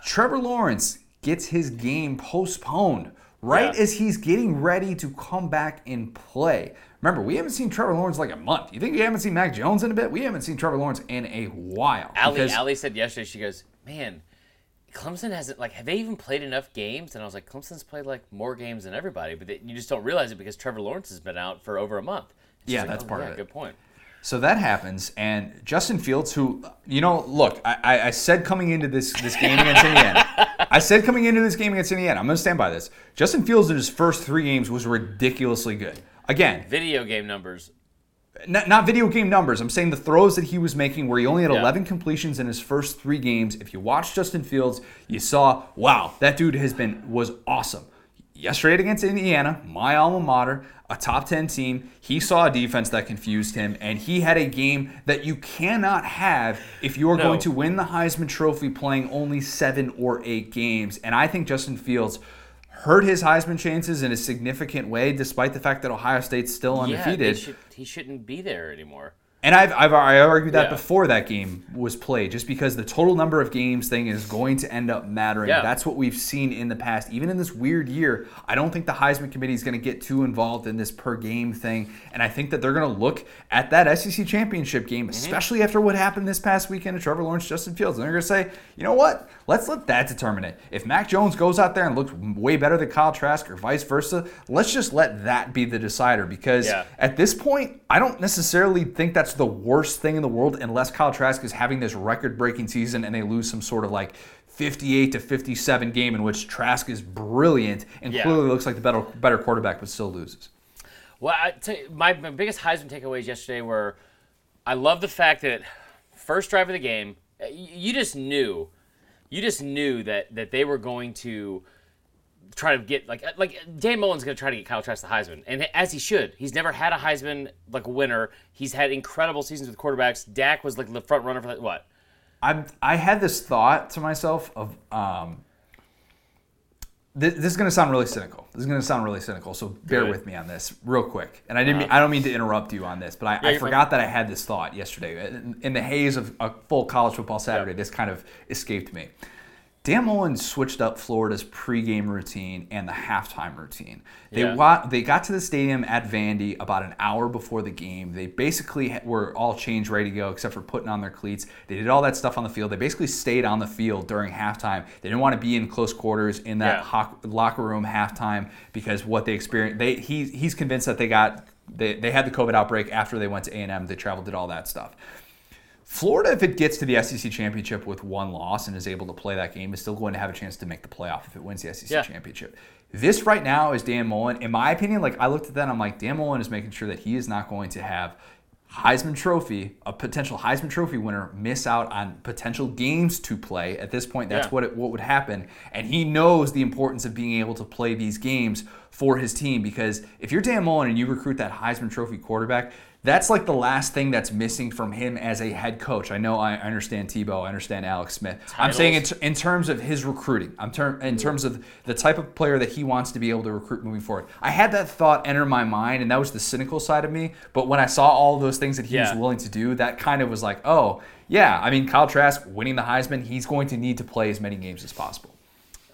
Trevor Lawrence gets his game postponed right Yeah. as he's getting ready to come back and play. Remember, we haven't seen Trevor Lawrence like a month. You think we haven't seen Mac Jones in a bit? We haven't seen Trevor Lawrence in a while. Ali, because- Ali said yesterday, she goes, man, Clemson hasn't like have they even played enough games? And I was like, Clemson's played like more games than everybody, but they, you just don't realize it because Trevor Lawrence has been out for over a month. It's Yeah, like, that's oh, part yeah, of it. Good point. So that happens, and Justin Fields, who you know, look, I, I- said coming into this this game against Indiana, I said coming into this game against Indiana, I'm going to stand by this. Justin Fields in his first three games was ridiculously good. Again, Video game numbers. Not, not video game numbers. I'm saying the throws that he was making, where he only had Yeah. 11 completions in his first three games. If you watched Justin Fields, you saw, wow, that dude has been was awesome. Yesterday against Indiana, my alma mater, a top 10 team, he saw a defense that confused him, and he had a game that you cannot have if you are No. going to win the Heisman Trophy playing only seven or eight games. And I think Justin Fields hurt his Heisman chances in a significant way, despite the fact that Ohio State's still Yeah, undefeated. should, he shouldn't be there anymore. And I've, I've I argued that Yeah. before that game was played, just because the total number of games thing is going to end up mattering. Yeah. That's what we've seen in the past. Even in this weird year, I don't think the Heisman Committee is going to get too involved in this per game thing. And I think that they're going to look at that SEC championship game, Mm-hmm. especially after what happened this past weekend to Trevor Lawrence, Justin Fields. And they're going to say, you know what? Let's let that determine it. If Mac Jones goes out there and looks way better than Kyle Trask or vice versa, let's just let that be the decider because Yeah. at this point, I don't necessarily think that's the worst thing in the world unless Kyle Trask is having this record breaking season and they lose some sort of like 58 to 57 game in which Trask is brilliant and Yeah. clearly looks like the better, better quarterback but still loses. Well, you, my, my biggest Heisman takeaways yesterday were I love the fact that first drive of the game, you just knew, you just knew that that they were going to try to get like like Dan Mullen's going to try to get Kyle Trask the Heisman, and as he should. He's never had a Heisman like winner. He's had incredible seasons with quarterbacks. Dak was like the front runner for that. What? I I had this thought to myself of um, this, this is going to sound really cynical. This is going to sound really cynical. So bear Good. with me on this real quick. And I didn't. mean, uh-huh. I don't mean to interrupt you on this, but I, I you're forgot that I had this thought yesterday in, in the haze of a full college football Saturday. This kind of escaped me. Dan Mullen switched up Florida's pregame routine and the halftime routine. They Yeah. wa- they got to the stadium at Vandy about an hour before the game. They basically were all changed, ready to go, except for putting on their cleats. They did all that stuff on the field. They basically stayed on the field during halftime. They didn't want to be in close quarters in that Yeah. hoc- locker room halftime because what they experienced. They he he's convinced that they got they, they had the COVID outbreak after they went to A and M. They traveled, did all that stuff. Florida, if it gets to the SEC championship with one loss and is able to play that game, is still going to have a chance to make the playoff if it wins the SEC Yeah. championship. This right now is Dan Mullen. In my opinion, like I looked at that, and I'm like, Dan Mullen is making sure that he is not going to have Heisman Trophy, a potential Heisman Trophy winner, miss out on potential games to play. At this point, that's Yeah. what it, what would happen, and he knows the importance of being able to play these games for his team because if you're Dan Mullen and you recruit that Heisman Trophy quarterback, that's like the last thing that's missing from him as a head coach. I know I understand Tebow, I understand Alex Smith. I'm saying in, Titles. in terms of his recruiting, I'm ter- in terms of the type of player that he wants to be able to recruit moving forward. I had that thought enter my mind, and that was the cynical side of me. But when I saw all those things that he Yeah. was willing to do, that kind of was like, oh yeah. I mean, Kyle Trask winning the Heisman, he's going to need to play as many games as possible.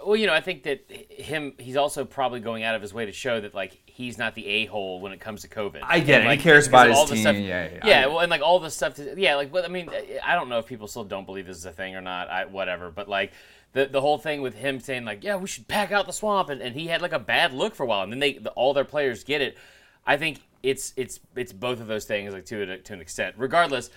Well, you know, I think that him, he's also probably going out of his way to show that like he's not the a hole when it comes to COVID. I get And, it. like, he cares about his all team. stuff- yeah, yeah. yeah, well, and like all the stuff. To, yeah, like, but I mean, I don't know if people still don't believe this is a thing or not. I, whatever, but like the the whole thing with him saying like, yeah, we should pack out the swamp, and, and he had like a bad look for a while, and then they the, all their players get it. I think it's it's it's both of those things like to a, to an extent. Regardless,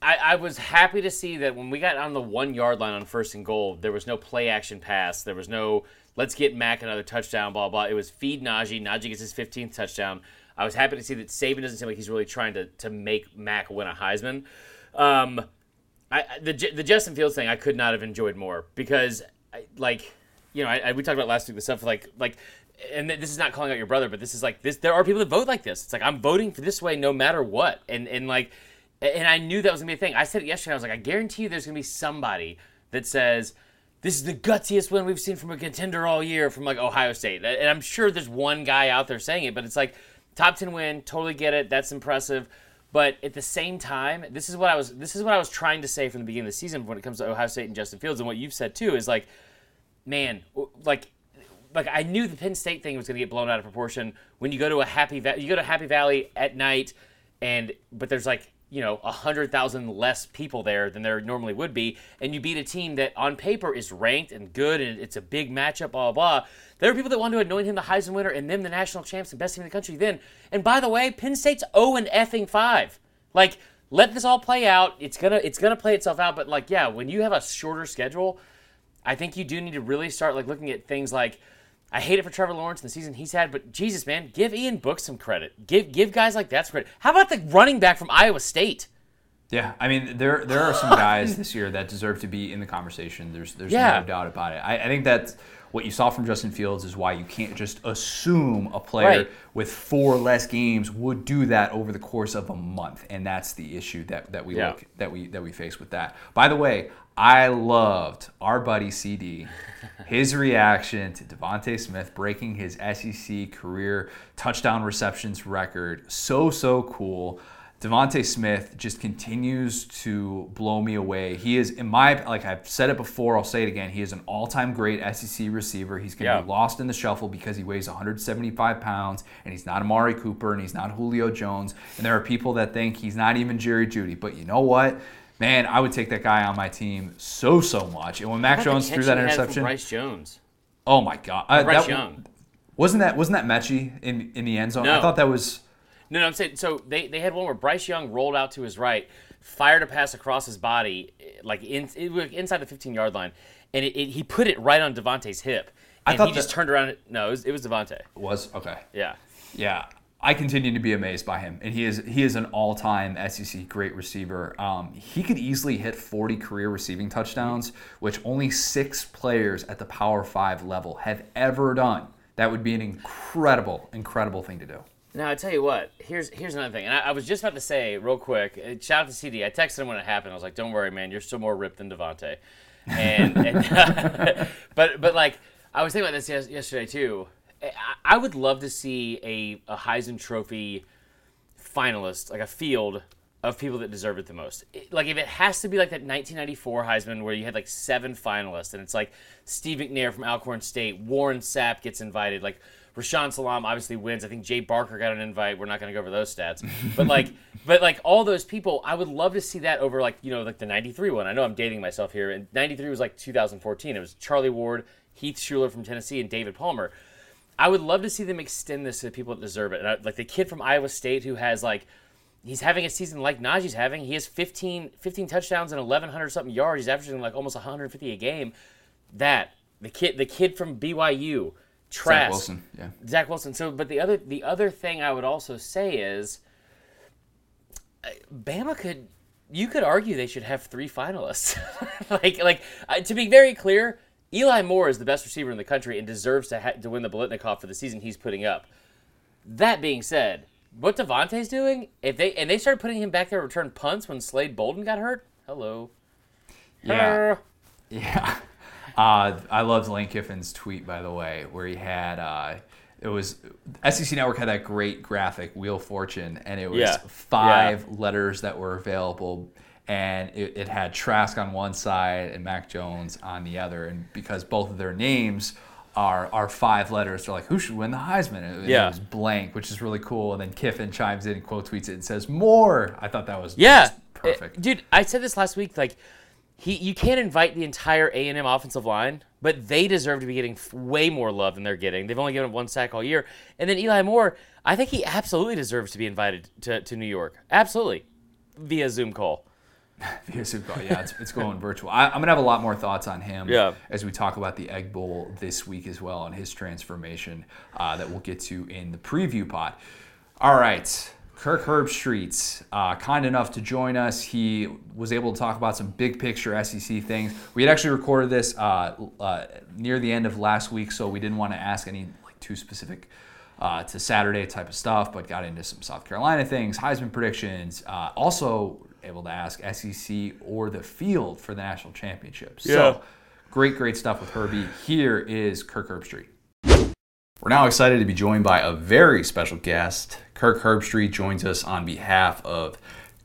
I, I was happy to see that when we got on the one yard line on first and goal, there was no play action pass. There was no let's get Mac another touchdown, blah blah. It was feed Najee. Najee gets his 15th touchdown. I was happy to see that Saban doesn't seem like he's really trying to, to make Mac win a Heisman. Um, I, the the Justin Fields thing I could not have enjoyed more because I, like you know I, I, we talked about last week the stuff like like and this is not calling out your brother but this is like this there are people that vote like this it's like I'm voting for this way no matter what and and like and I knew that was gonna be a thing. I said it yesterday I was like I guarantee you there's gonna be somebody that says this is the gutsiest win we've seen from a contender all year from like Ohio State. And I'm sure there's one guy out there saying it but it's like top 10 win totally get it that's impressive. But at the same time, this is what I was this is what I was trying to say from the beginning of the season when it comes to Ohio State and Justin Fields, and what you've said too is like, man, like, like I knew the Penn State thing was going to get blown out of proportion. When you go to a Happy Va- you go to Happy Valley at night, and but there's like you know a hundred thousand less people there than there normally would be, and you beat a team that on paper is ranked and good, and it's a big matchup, blah blah. blah. There are people that want to anoint him the Heisman winner and them the national champs and best team in the country. Then, and by the way, Penn State's 0 and effing five. Like, let this all play out. It's gonna it's gonna play itself out. But like, yeah, when you have a shorter schedule, I think you do need to really start like looking at things like. I hate it for Trevor Lawrence and the season he's had, but Jesus, man, give Ian Book some credit. Give give guys like that some credit. How about the running back from Iowa State? Yeah, I mean there there are some guys this year that deserve to be in the conversation. There's there's Yeah. no doubt about it. I, I think that's what you saw from Justin Fields is why you can't just assume a player Right. with four less games would do that over the course of a month, and that's the issue that, that we Yeah. look that we that we face with that. By the way, I loved our buddy CD, his reaction to DeVonta Smith breaking his SEC career touchdown receptions record. So so cool. DeVonta Smith just continues to blow me away. He is, in my like I've said it before, I'll say it again. He is an all-time great SEC receiver. He's going to Yeah. be lost in the shuffle because he weighs 175 pounds and he's not Amari Cooper and he's not Julio Jones. And there are people that think he's not even Jerry Jeudy. But you know what? Man, I would take that guy on my team so so much. And when Mac How about the Jones threw that he had from interception, Bryce Jones. oh my god, Uh, Bryce that- Young. wasn't that wasn't that Metchie in in the end zone? I thought that was. No, no, I'm saying so they, they had one where Bryce Young rolled out to his right, fired a pass across his body, like in, it inside the 15 yard line, and it, it, he put it right on DeVonta's hip. I thought he just turned around. No, it was, it was DeVonta. Was okay. Yeah. Yeah, I continue to be amazed by him, and he is he is an all-time SEC great receiver. Um, he could easily hit 40 career receiving touchdowns, which only six players at the Power Five level have ever done. That would be an incredible, incredible thing to do. Now I tell you what. Here's here's another thing, and I, I was just about to say real quick. uh, Shout out to CD. I texted him when it happened. I was like, "Don't worry, man. You're still more ripped than DeVonta." And, and but but like I was thinking about this yesterday too. I, would love to see a, a Heisman Trophy finalist, like a field of people that deserve it the most. It- like if it has to be like that 1994 Heisman where you had like seven finalists and it's like Steve McNair from Alcorn State, Warren Sapp gets invited, like Rashaan Salaam obviously wins. I think Jay Barker got an invite. We're not going to go over those stats, but like, but like all those people, I would love to see that over like you know like the '93 one. I know I'm dating myself here, and '93 was like 2014. It was Charlie Ward, Heath Shuler from Tennessee, and David Palmer. I would love to see them extend this to the people that deserve it. And I, like the kid from Iowa State who has like he's having a season like Najee's having. He has 15, 15 touchdowns and 1100 something yards. He's averaging like almost 150 a game. That the kid the kid from BYU Trask, Zach Wilson, yeah. Zach Wilson. So, but the other the other thing I would also say is, uh, Bama could you could argue they should have three finalists. like like uh, to be very clear, Eli Moore is the best receiver in the country and deserves to ha- to win the Biletnikoff for the season he's putting up. That being said, what DeVonta's doing, if they and they started putting him back there to return punts when Slade Bolden got hurt. Hello. Yeah. Yeah. Uh, I loved Lane Kiffin's tweet, by the way, where he had uh, it was SEC Network had that great graphic Wheel Fortune, and it was Yeah. five letters that were available, and it, it, had Trask on one side and Mac Jones on the other. And because both of their names are are five letters, they're like, who should win the Heisman? And yeah. it was blank, which is really cool. And then Kiffin chimes in, and quote tweets it, and says more. I thought that was yeah perfect, dude. I said this last week, like. He, you can't invite the entire A and M offensive line, but they deserve to be getting way more love than they're getting. They've only given one sack all year, and then Eli Moore. I think he absolutely deserves to be invited to, to New York. Absolutely, via Zoom call. Via Zoom call. Yeah, it's, it's going virtual. I, am gonna have a lot more thoughts on him yeah. as we talk about the Egg Bowl this week as well and his transformation uh, that we'll get to in the preview pod. All right. Kirk Herbstreit, uh, kind enough to join us. He was able to talk about some big picture SEC things. We had actually recorded this uh, uh, near the end of last week, so we didn't want to ask any like too specific uh, to Saturday type of stuff, but got into some South Carolina things, Heisman predictions. Uh, also able to ask SEC or the field for the national championship. Yeah. So great, great stuff with Herbie. Here is Kirk Herbstreit. We're now excited to be joined by a very special guest. Kirk Herbstreit joins us on behalf of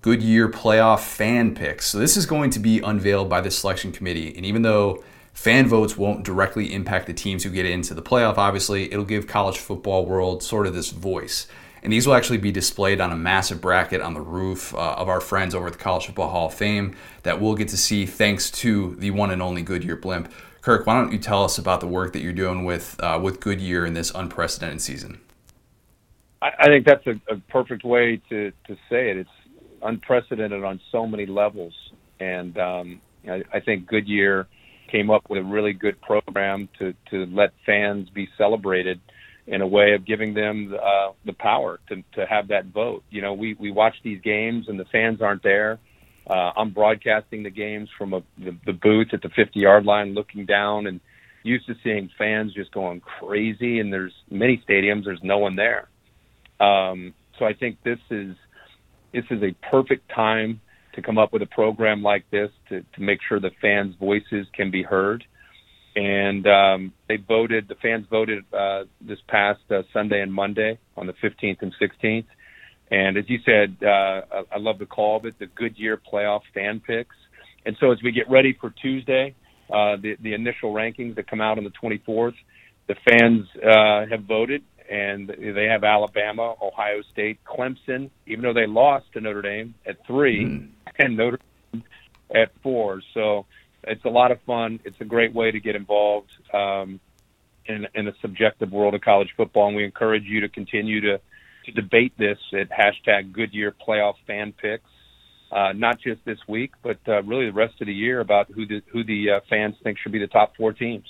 Goodyear Playoff Fan Picks. So this is going to be unveiled by the selection committee, and even though fan votes won't directly impact the teams who get into the playoff, obviously it'll give college football world sort of this voice. And these will actually be displayed on a massive bracket on the roof uh, of our friends over at the College Football Hall of Fame that we'll get to see thanks to the one and only Goodyear blimp. Kirk, why don't you tell us about the work that you're doing with uh, with Goodyear in this unprecedented season? I, I think that's a, a perfect way to, to say it. It's unprecedented on so many levels, and um, I, I think Goodyear came up with a really good program to to let fans be celebrated in a way of giving them uh, the power to to have that vote. You know, we we watch these games and the fans aren't there uh, I'm broadcasting the games from a, the, the booth at the 50 yard line, looking down, and used to seeing fans just going crazy. And there's many stadiums, there's no one there. Um, so I think this is this is a perfect time to come up with a program like this to, to make sure the fans' voices can be heard. And um, they voted. The fans voted uh, this past uh, Sunday and Monday on the 15th and 16th and as you said, uh, I love the call of it, the Goodyear playoff fan picks. And so as we get ready for Tuesday, uh, the, the initial rankings that come out on the 24th, the fans uh, have voted, and they have Alabama, Ohio State, Clemson, even though they lost to Notre Dame at three, mm. and Notre Dame at four. So it's a lot of fun. It's a great way to get involved um, in, in the subjective world of college football, and we encourage you to continue to – to debate this at hashtag Goodyear Playoff Fan Picks. Uh, not just this week, but uh, really the rest of the year about who the who the uh, fans think should be the top four teams.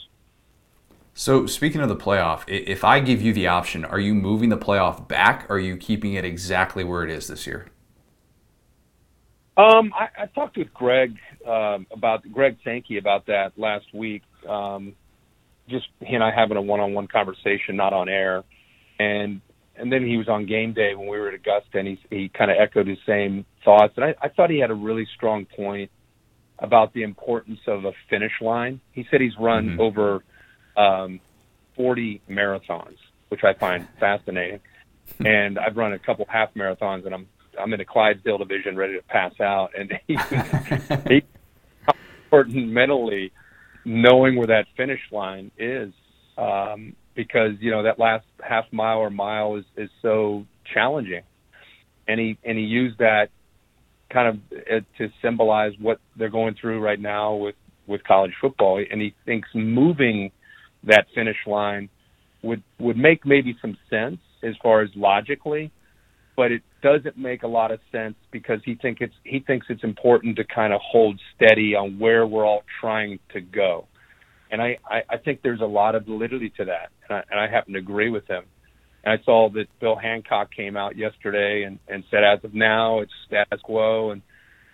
So speaking of the playoff, if I give you the option, are you moving the playoff back? Or are you keeping it exactly where it is this year? Um, I, I talked with Greg um, about Greg Sankey about that last week. Um, just he and I having a one-on-one conversation, not on air, and and then he was on game day when we were at Augusta, and he he kind of echoed his same thoughts. And I, I thought he had a really strong point about the importance of a finish line. He said he's run mm-hmm. over um, 40 marathons, which I find fascinating. and I've run a couple half marathons, and I'm I'm in the Clydesdale division, ready to pass out. And he, he important mentally knowing where that finish line is. Um, because you know that last half mile or mile is is so challenging, and he and he used that kind of uh, to symbolize what they're going through right now with with college football, and he thinks moving that finish line would would make maybe some sense as far as logically, but it doesn't make a lot of sense because he think it's he thinks it's important to kind of hold steady on where we're all trying to go. And I, I, I think there's a lot of validity to that, and I, and I happen to agree with him. And I saw that Bill Hancock came out yesterday and, and said, as of now, it's status quo, and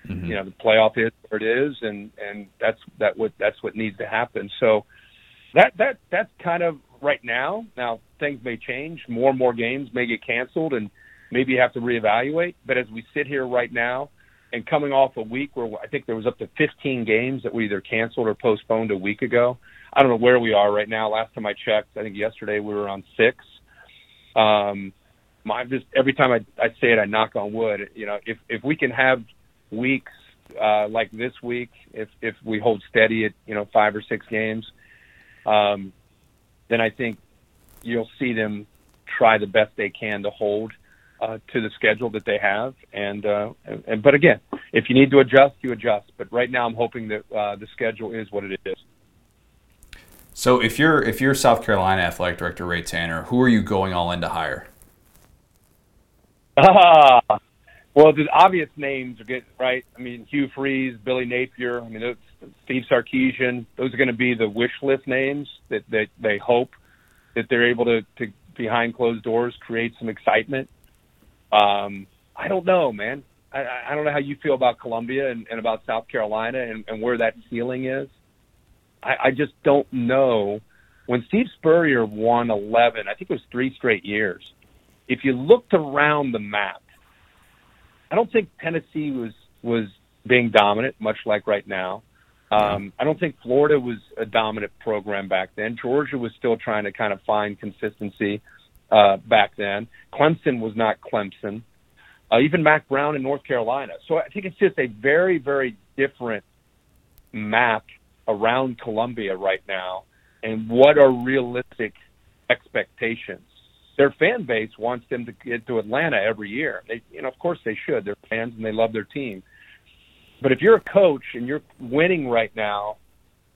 mm-hmm. you know the playoff is where it is, and and that's that what that's what needs to happen. So that that that's kind of right now. Now things may change. More and more games may get canceled, and maybe you have to reevaluate. But as we sit here right now, and coming off a week where I think there was up to 15 games that were either canceled or postponed a week ago. I don't know where we are right now. Last time I checked, I think yesterday we were on six. Um, my just every time I, I say it, I knock on wood. You know, if if we can have weeks uh, like this week, if if we hold steady at you know five or six games, um, then I think you'll see them try the best they can to hold uh, to the schedule that they have. And, uh, and but again, if you need to adjust, you adjust. But right now, I'm hoping that uh, the schedule is what it is. So if you're if you're South Carolina athletic director Ray Tanner, who are you going all in to hire? Ah, well, the obvious names are getting right. I mean, Hugh Freeze, Billy Napier. I mean, those, Steve Sarkisian. Those are going to be the wish list names that that they hope that they're able to to behind closed doors create some excitement. Um, I don't know, man. I, I don't know how you feel about Columbia and, and about South Carolina and, and where that ceiling is. I, I just don't know. When Steve Spurrier won 11, I think it was three straight years. If you looked around the map, I don't think Tennessee was was being dominant, much like right now. Um, I don't think Florida was a dominant program back then. Georgia was still trying to kind of find consistency uh, back then. Clemson was not Clemson. Uh, even Mack Brown in North Carolina. So I think it's just a very, very different map around Columbia right now, and what are realistic expectations? Their fan base wants them to get to Atlanta every year. They, you know, of course they should. They're fans and they love their team. But if you're a coach and you're winning right now,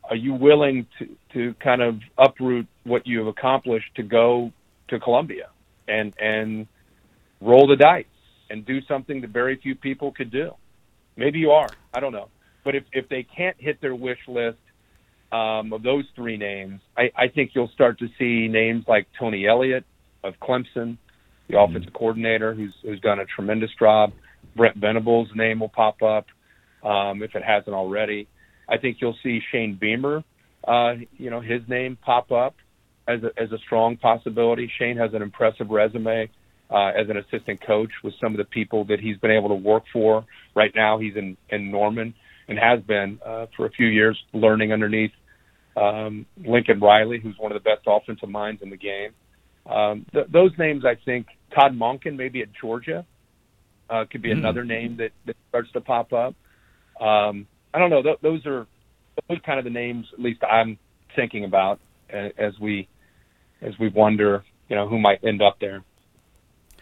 are you willing to to kind of uproot what you have accomplished to go to Columbia and and roll the dice and do something that very few people could do? Maybe you are. I don't know. But if if they can't hit their wish list um, of those three names, I, I think you'll start to see names like Tony Elliott of Clemson, the mm-hmm. offensive coordinator, who's who's done a tremendous job. Brent Venables' name will pop up um, if it hasn't already. I think you'll see Shane Beamer, uh, you know, his name pop up as a, as a strong possibility. Shane has an impressive resume uh, as an assistant coach with some of the people that he's been able to work for. Right now, he's in, in Norman and has been uh, for a few years learning underneath um, Lincoln Riley, who's one of the best offensive minds in the game. Um, th- those names, I think, Todd Monken, maybe at Georgia, uh, could be mm. another name that, that starts to pop up. Um, I don't know. Th- those are those kind of the names, at least I'm thinking about as we as we wonder, you know, who might end up there.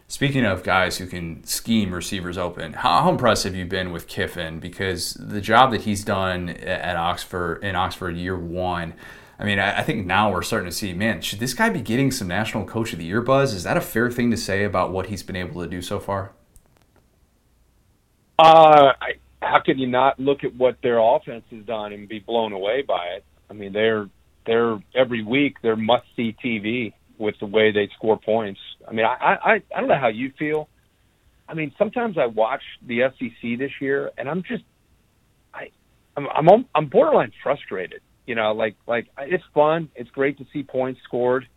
Speaking of guys who can scheme receivers open, how, how, impressive have you been with Kiffin? Because the job that he's done at Oxford in Oxford year one, I mean, I, I, think now we're starting to see, man, should this guy be getting some National Coach of the Year buzz? Is that a fair thing to say about what he's been able to do so far? Uh, I, how can you not look at what their offense has done and be blown away by it? I mean, they're they're every week they're must see TV with the way they score points. I mean, I I I don't know how you feel. I mean, sometimes I watch the SEC this year, and I'm just I I'm I'm I'm borderline frustrated. You know, like like it's fun, it's great to see points scored,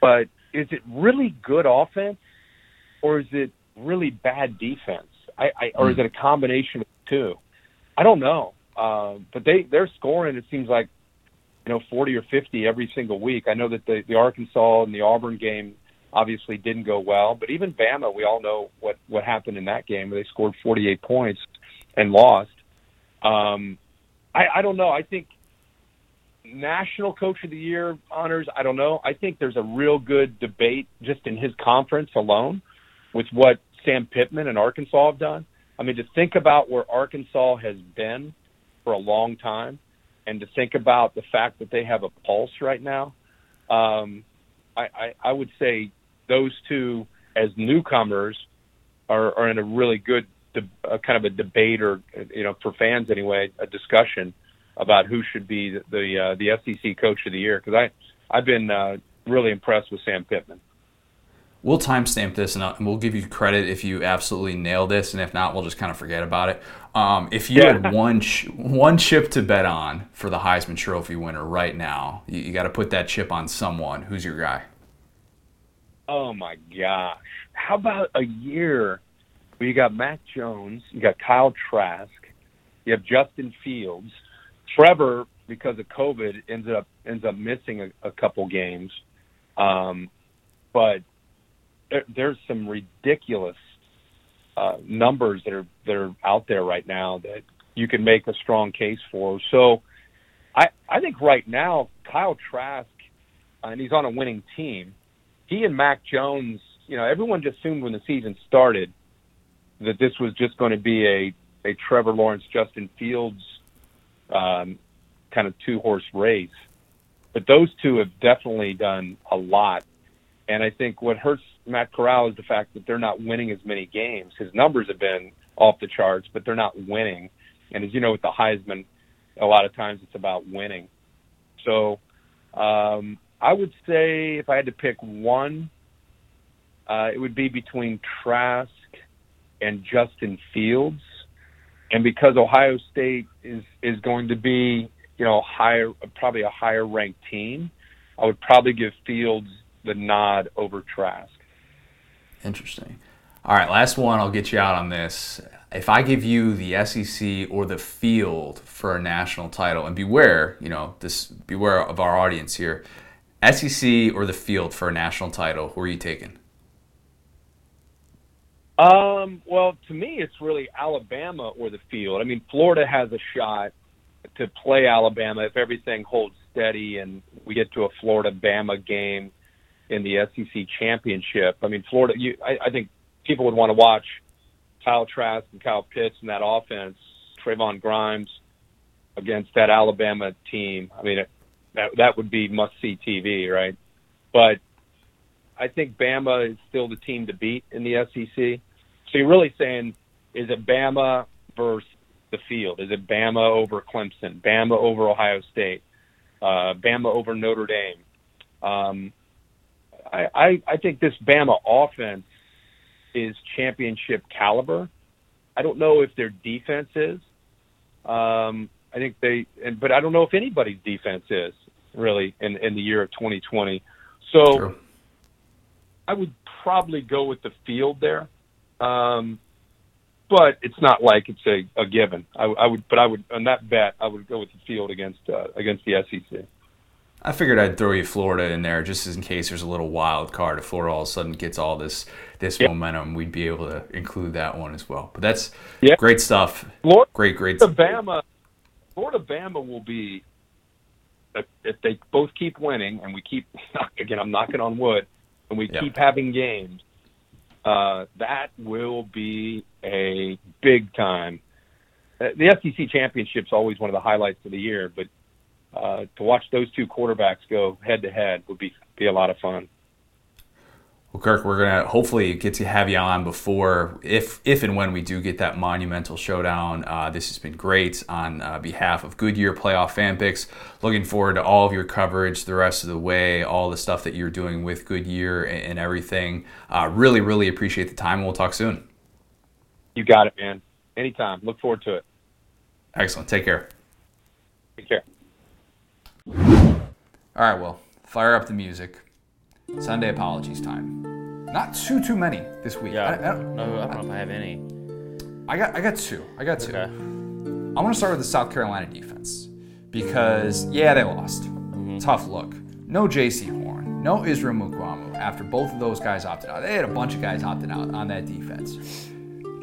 but is it really good offense, or is it really bad defense? I, I or is it a combination of two? I don't know. Uh, but they they're scoring. It seems like you know 40 or 50 every single week. I know that the the Arkansas and the Auburn game obviously didn't go well, but even Bama, we all know what what happened in that game. They scored 48 points and lost. Um, I, I don't know. I think national coach of the year honors. I don't know. I think there's a real good debate just in his conference alone with what Sam Pittman and Arkansas have done. I mean, to think about where Arkansas has been for a long time and to think about the fact that they have a pulse right now, um, I, I, I would say those two as newcomers are, are in a really good de- uh, kind of a debate or you know for fans anyway a discussion about who should be the the, uh, the SEC coach of the year because I I've been uh, really impressed with Sam Pittman. We'll timestamp this and we'll give you credit if you absolutely nail this, and if not, we'll just kind of forget about it. Um, if you yeah. had one ch- one chip to bet on for the Heisman Trophy winner right now, you, you got to put that chip on someone. Who's your guy? Oh my gosh! How about a year where you got Mac Jones, you got Kyle Trask, you have Justin Fields, Trevor because of COVID ends up ends up missing a, a couple games, um, but there, there's some ridiculous uh, numbers that are that are out there right now that you can make a strong case for. So I I think right now Kyle Trask, and he's on a winning team. He and Mac Jones, you know, everyone just assumed when the season started that this was just going to be a a Trevor Lawrence, Justin Fields um, kind of two horse race. But those two have definitely done a lot. And I think what hurts Matt Corral is the fact that they're not winning as many games. His numbers have been off the charts, but they're not winning. And as you know, with the Heisman, a lot of times it's about winning. So um, I would say if I had to pick one, uh, it would be between Trask and Justin Fields and because Ohio State is is going to be you know higher probably a higher ranked team, I would probably give Fields the nod over Trask. Interesting. All right, last one. I'll get you out on this. If I give you the SEC or the field for a national title, and beware, you know, this beware of our audience here, SEC or the field for a national title, who are you taking? Um, well, to me, it's really Alabama or the field. I mean, Florida has a shot to play Alabama if everything holds steady and we get to a Florida Bama game in the SEC championship. I mean, Florida. You, I, I think people would want to watch Kyle Trask and Kyle Pitts and that offense, Trevon Grimes against that Alabama team. I mean, it, that that would be must see TV, right? But I think Bama is still the team to beat in the SEC. So you're really saying, is it Bama versus the field? Is it Bama over Clemson? Bama over Ohio State? Uh, Bama over Notre Dame? Um, I, I, I think this Bama offense is championship caliber. I don't know if their defense is. Um, I think they, and, but I don't know if anybody's defense is really in, in the year of 2020. So True. I would probably go with the field there. Um, but it's not like it's a, a given. I, I would, but I would on that bet, I would go with the field against uh, against the SEC. I figured I'd throw you Florida in there just in case there's a little wild card. If Florida all of a sudden gets all this this Yep. momentum, we'd be able to include that one as well. But that's Yep. great stuff. Florida, Great, great. Bama, Florida, Bama will be if, they both keep winning and we keep again. I'm knocking on wood, and we Yeah. keep having games. Uh, that will be a big time. Uh, The SEC championship's always one of the highlights of the year, but uh, to watch those two quarterbacks go head to head would be be a lot of fun. Well, Kirk, we're gonna hopefully get to have you on before, if if and when we do get that monumental showdown. Uh, this has been great on uh, behalf of Goodyear Playoff Fan Picks. Looking forward to all of your coverage the rest of the way, all the stuff that you're doing with Goodyear and, and everything. Uh, really, really appreciate the time. We'll talk soon. You got it, man. Anytime. Look forward to it. Excellent. Take care. Take care. All right, well, fire up the music. Sunday apologies time. Not too too many this week. Yeah. I, I don't- no, I don't know if I have any. I got I got two. I got two. Okay. I'm gonna start with the South Carolina defense because yeah, they lost. Mm-hmm. Tough look. No Jaycee Horn. No Israel Mukuamu. After both of those guys opted out, they had a bunch of guys opted out on that defense.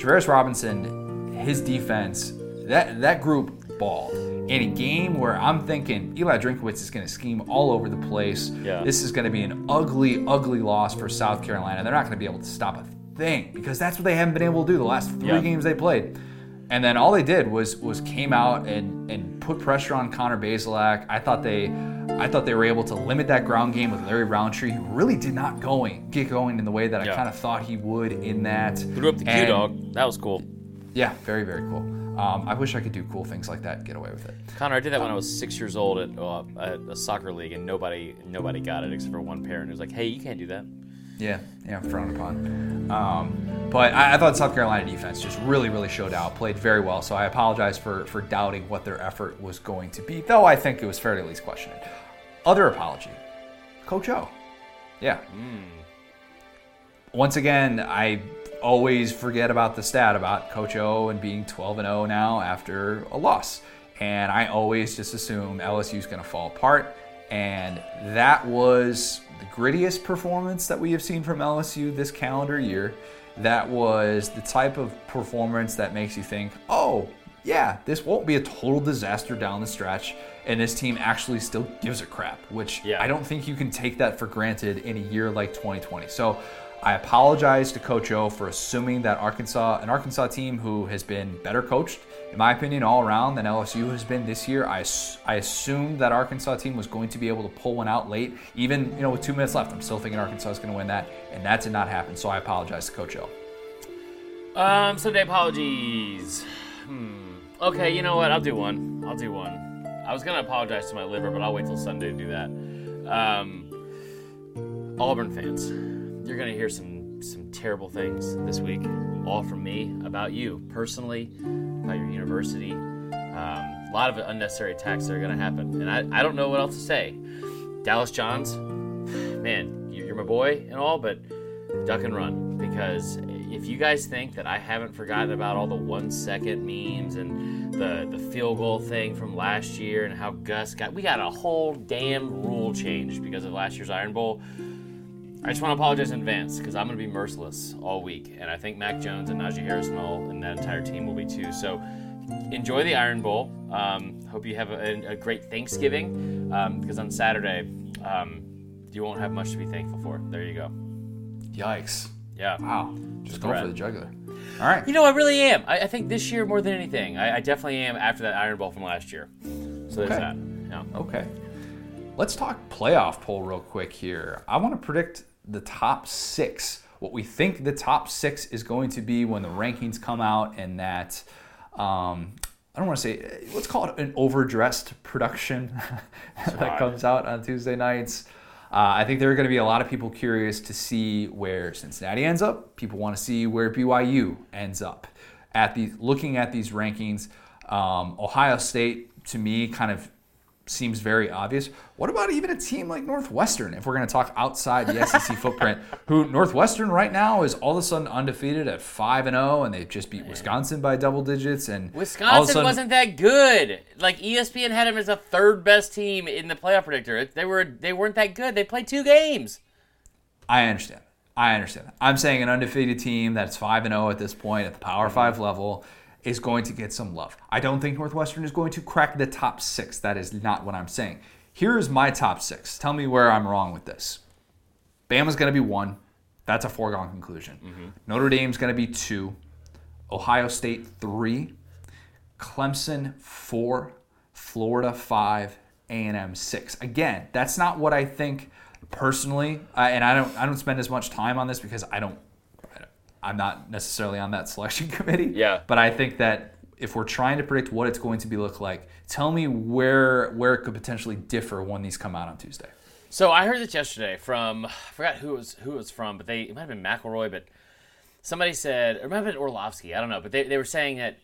Travaris Robinson, his defense, that that group balled in a game where I'm thinking Eli Drinkwitz is going to scheme all over the place. Yeah. This is going to be an ugly, ugly loss for South Carolina. They're not going to be able to stop a thing because that's what they haven't been able to do the last three Yeah. games they played. And then all they did was was came out and and put pressure on Connor Bazelak. I thought they I thought they were able to limit that ground game with Larry Rountree, who really did not going get going in the way that I kind of thought he would in that. Threw up the Q dog. That was cool. Yeah, very very cool. Um, I wish I could do cool things like that and get away with it. Connor, I did that when I was six years old at, uh, at a soccer league, and nobody nobody got it except for one parent who was like, "Hey, you can't do that." Yeah, yeah, frowned upon. Um, but I, I thought South Carolina defense just really, really showed out, played very well. So I apologize for for doubting what their effort was going to be, though I think it was fair to at least question it. Other apology, Coach O. Yeah. Once again, I always forget about the stat about Coach O and being 12 and 0 now after a loss. And I always just assume LSU is going to fall apart. And that was the grittiest performance that we have seen from LSU this calendar year. That was the type of performance that makes you think, oh, yeah, this won't be a total disaster down the stretch, and this team actually still gives a crap, which Yeah. I don't think you can take that for granted in a year like 2020. So I apologize to Coach O for assuming that Arkansas, an Arkansas team who has been better coached, in my opinion, all around than LSU has been this year. I, I assumed that Arkansas team was going to be able to pull one out late, even you know with two minutes left. I'm still thinking Arkansas is going to win that, and that did not happen. So I apologize to Coach O. Um, Sunday apologies. Hmm. Okay, you know what? I'll do one. I'll do one. I was gonna apologize to my liver, but I'll wait till Sunday to do that. Um, Auburn fans, you're gonna hear some some terrible things this week, all from me about you personally, about your university. Um, a lot of unnecessary attacks that are gonna happen, and I, I don't know what else to say. Dallas Johns, man, you- you're my boy and all, but duck and run because if you guys think that I haven't forgotten about all the one second memes and the the field goal thing from last year and how Gus got we got a whole damn rule change because of last year's Iron Bowl. I just want to apologize in advance because I'm going to be merciless all week, and I think Mac Jones and Najee Harris and all and that entire team will be too. So enjoy the Iron Bowl. Um, hope you have a, a great Thanksgiving um, because on Saturday um, you won't have much to be thankful for. There you go. Yikes! Yeah. Wow, just going for the jugular. All right. You know, I really am. I, I think this year more than anything, I, I definitely am after that Iron Bowl from last year. So there's Okay. that. Yeah. Okay. Let's talk playoff poll real quick here. I want to predict the top six, what we think the top six is going to be when the rankings come out, and that um, I don't want to say, let's call it an overdressed production that comes out on Tuesday nights. Uh, I think there are going to be a lot of people curious to see where Cincinnati ends up. People want to see where BYU ends up. At the looking at these rankings, um, Ohio State to me kind of seems very obvious. What about even a team like Northwestern? If we're going to talk outside the SEC footprint, who Northwestern right now is all of a sudden undefeated at five and zero, and they've just beat Wisconsin by double digits, and all of a Wisconsin sudden- wasn't that good. Like ESPN had them as a third best team in the playoff predictor. They were they weren't that good. They played two games. I understand. I understand. I'm saying an undefeated team that's 5 and 0 at this point at the Power mm-hmm. 5 level is going to get some love. I don't think Northwestern is going to crack the top 6. That is not what I'm saying. Here's my top 6. Tell me where I'm wrong with this. Bama's going to be 1. That's a foregone conclusion. Notre Dame's going to be 2. Ohio State 3. Clemson 4, Florida 5, A&M 6. Again, that's not what I think personally, uh, and I don't I don't spend as much time on this because I don't I'm not necessarily on that selection committee. Yeah. But I think that if we're trying to predict what it's going to be look like, tell me where where it could potentially differ when these come out on Tuesday. So I heard this yesterday from I forgot who it was who it was from, but they it might have been McElroy, but somebody said or it might have been Orlovsky, I don't know, but they, they were saying that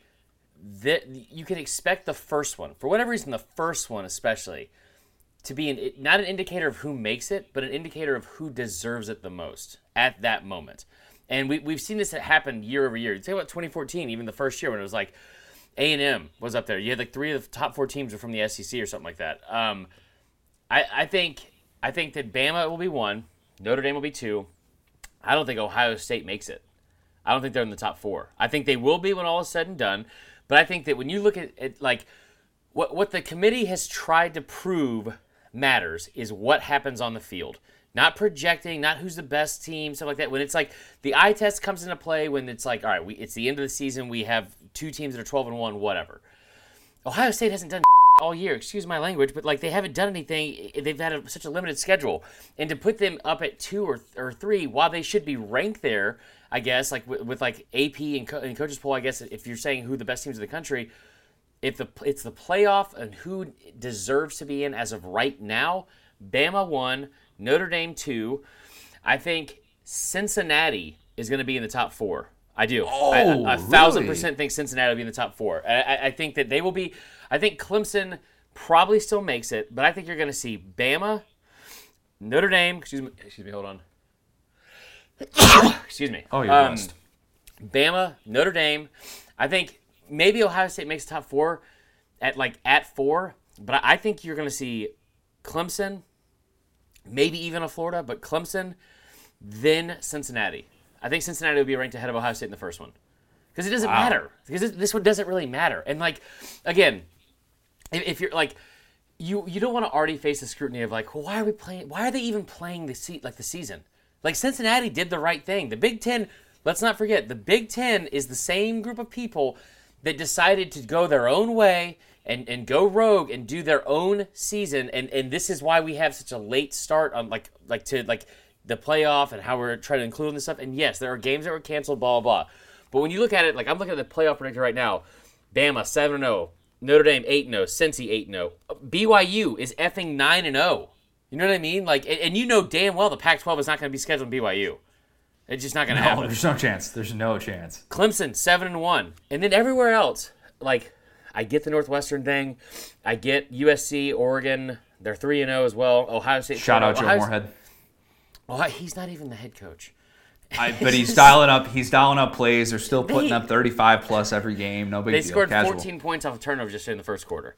that you can expect the first one for whatever reason, the first one especially to be an, not an indicator of who makes it, but an indicator of who deserves it the most at that moment. And we, we've seen this happen year over year. Think about 2014, even the first year when it was like A&M was up there. You had like three of the top four teams were from the SEC or something like that. Um, I, I think I think that Bama will be one, Notre Dame will be two. I don't think Ohio State makes it. I don't think they're in the top four. I think they will be when all is said and done. But I think that when you look at it, like what what the committee has tried to prove matters is what happens on the field. Not projecting, not who's the best team, stuff like that. When it's like the eye test comes into play when it's like, all right, we, it's the end of the season, we have two teams that are 12 and 1, whatever. Ohio State hasn't done all year, excuse my language, but like they haven't done anything. They've had a, such a limited schedule, and to put them up at two or, or three, while they should be ranked there, I guess, like with, with like AP and, co- and coaches poll, I guess if you're saying who the best teams in the country, if the it's the playoff and who deserves to be in as of right now, Bama one, Notre Dame two. I think Cincinnati is going to be in the top four. I do. I, I- Oh, a thousand really? percent think Cincinnati will be in the top four. I, I, I think that they will be. I think Clemson probably still makes it, but I think you're going to see Bama, Notre Dame. Excuse me. Excuse me. Hold on. excuse me. Oh, you're Um, blessed. Bama, Notre Dame. I think maybe Ohio State makes top four at like at four, but I think you're going to see Clemson, maybe even a Florida, but Clemson, then Cincinnati. I think Cincinnati would be ranked ahead of Ohio State in the first one. because it doesn't Wow. matter because this, one doesn't really matter. And like, again, if, if you're like, you you don't want to already face the scrutiny of like, well, why are we playing? Why are they even playing the se- like the season? Like Cincinnati did the right thing. The Big Ten. Let's not forget the Big Ten is the same group of people that decided to go their own way and, and go rogue and do their own season. And, and this is why we have such a late start on like like to like the playoff and how we're trying to include this stuff. And yes there are games that were canceled blah blah blah. But when you look at it like I'm looking at the playoff predictor right now. Bama 7-0 Notre Dame 8-0 Cincy 8-0 BYU is effing 9-0 you know what I mean? Like and, and you know damn well the Pac-12 is not going to be scheduled in BYU it's just not going to No, happen. there's no chance. There's no chance. Clemson seven and one, and then everywhere else, like I get the Northwestern thing, I get USC, Oregon, they're three and zero as well. Ohio State. Shout out Joe Ohio- Moorhead. Ohio- he's not even the head coach. I, but he's dialing up. He's dialing up plays. They're still putting They- up 35 plus every game. No big They deal. scored Casual. 14 points off of turnover just in the first quarter.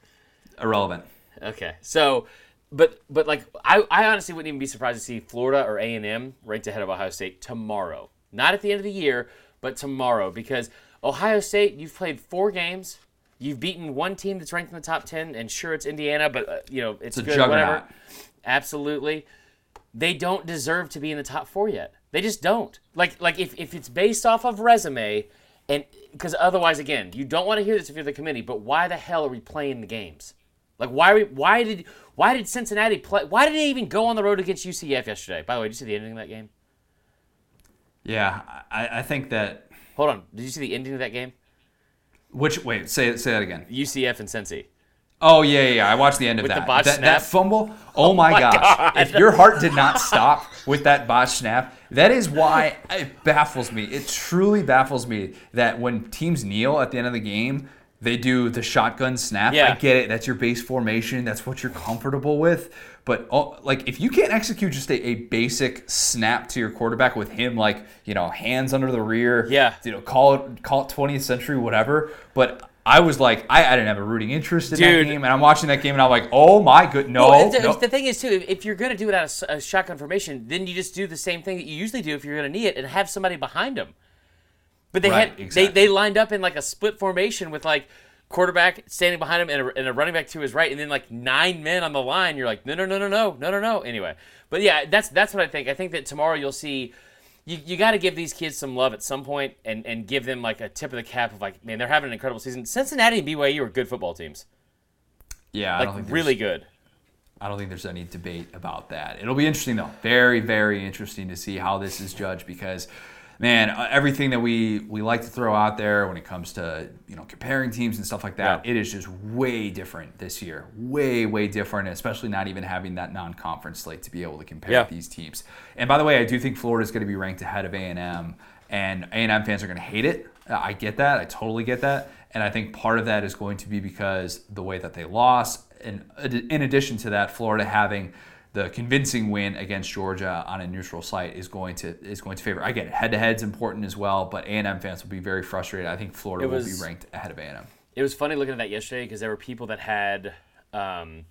Irrelevant. Okay, so. But but like I, I honestly wouldn't even be surprised to see Florida or A and M ranked ahead of Ohio State tomorrow. Not at the end of the year, but tomorrow because Ohio State you've played four games, you've beaten one team that's ranked in the top ten, and sure it's Indiana, but uh, you know it's, It's a good whatever. Absolutely, they don't deserve to be in the top four yet. They just don't. Like like if if it's based off of resume, and because otherwise again you don't want to hear this if you're the committee. But why the hell are we playing the games? Like why are we, why did why did Cincinnati play? Why did they even go on the road against UCF yesterday? By the way, did you see the ending of that game? Yeah, I, I think that. Hold on, did you see the ending of that game? Which wait, say say that again. UCF and Cincy. Oh yeah, yeah. yeah. I watched the end of With the that. that, snap? that fumble. Oh, oh, my, my gosh! God. If your heart did not stop with that botch snap, that is why it baffles me. It truly baffles me that when teams kneel at the end of the game, they do the shotgun snap. Yeah. I get it. That's your base formation. That's what you're comfortable with. But oh, like, if you can't execute just a, a basic snap to your quarterback with him, like you know, hands under the rear, Yeah. you know, call it call it 20th century, whatever. But I was like, I, I didn't have a rooting interest in that game, and I'm watching that game, and I'm like, oh my good, no, Well, the, no. the thing is too, if, if you're gonna do it out of a shotgun formation, then you just do the same thing that you usually do if you're gonna knee it and have somebody behind them. But they Right, had exactly. they, they lined up in like a split formation with like quarterback standing behind him and a, and a running back to his right, and then like nine men on the line. You're like, no, no, no, no, no, no, no, no. Anyway, but yeah, that's that's what I think. I think that tomorrow you'll see. You, you got to give these kids some love at some point and, and give them like a tip of the cap of like man they're having an incredible season. Cincinnati and BYU are good football teams, yeah, I like don't think really good. I don't think there's any debate about that. It'll be interesting though, very, very interesting to see how this is judged because, man, uh, everything that we we like to throw out there when it comes to you know comparing teams and stuff like that, Yeah. it is just way different this year, way, way different, especially not even having that non-conference slate to be able to compare Yeah. these teams. And by the way, I do think Florida is going to be ranked ahead of A and M, and A and M fans are going to hate it. Uh, I get that. I totally get that. And I think part of that is going to be because the way that they lost. And in addition to that, Florida having the convincing win against Georgia on a neutral site is going to is going to favor. I get it. Head to head is important as well, but A and M fans will be very frustrated. I think Florida It will was- be ranked ahead of A and M. it was funny looking at that yesterday because there were people that had um,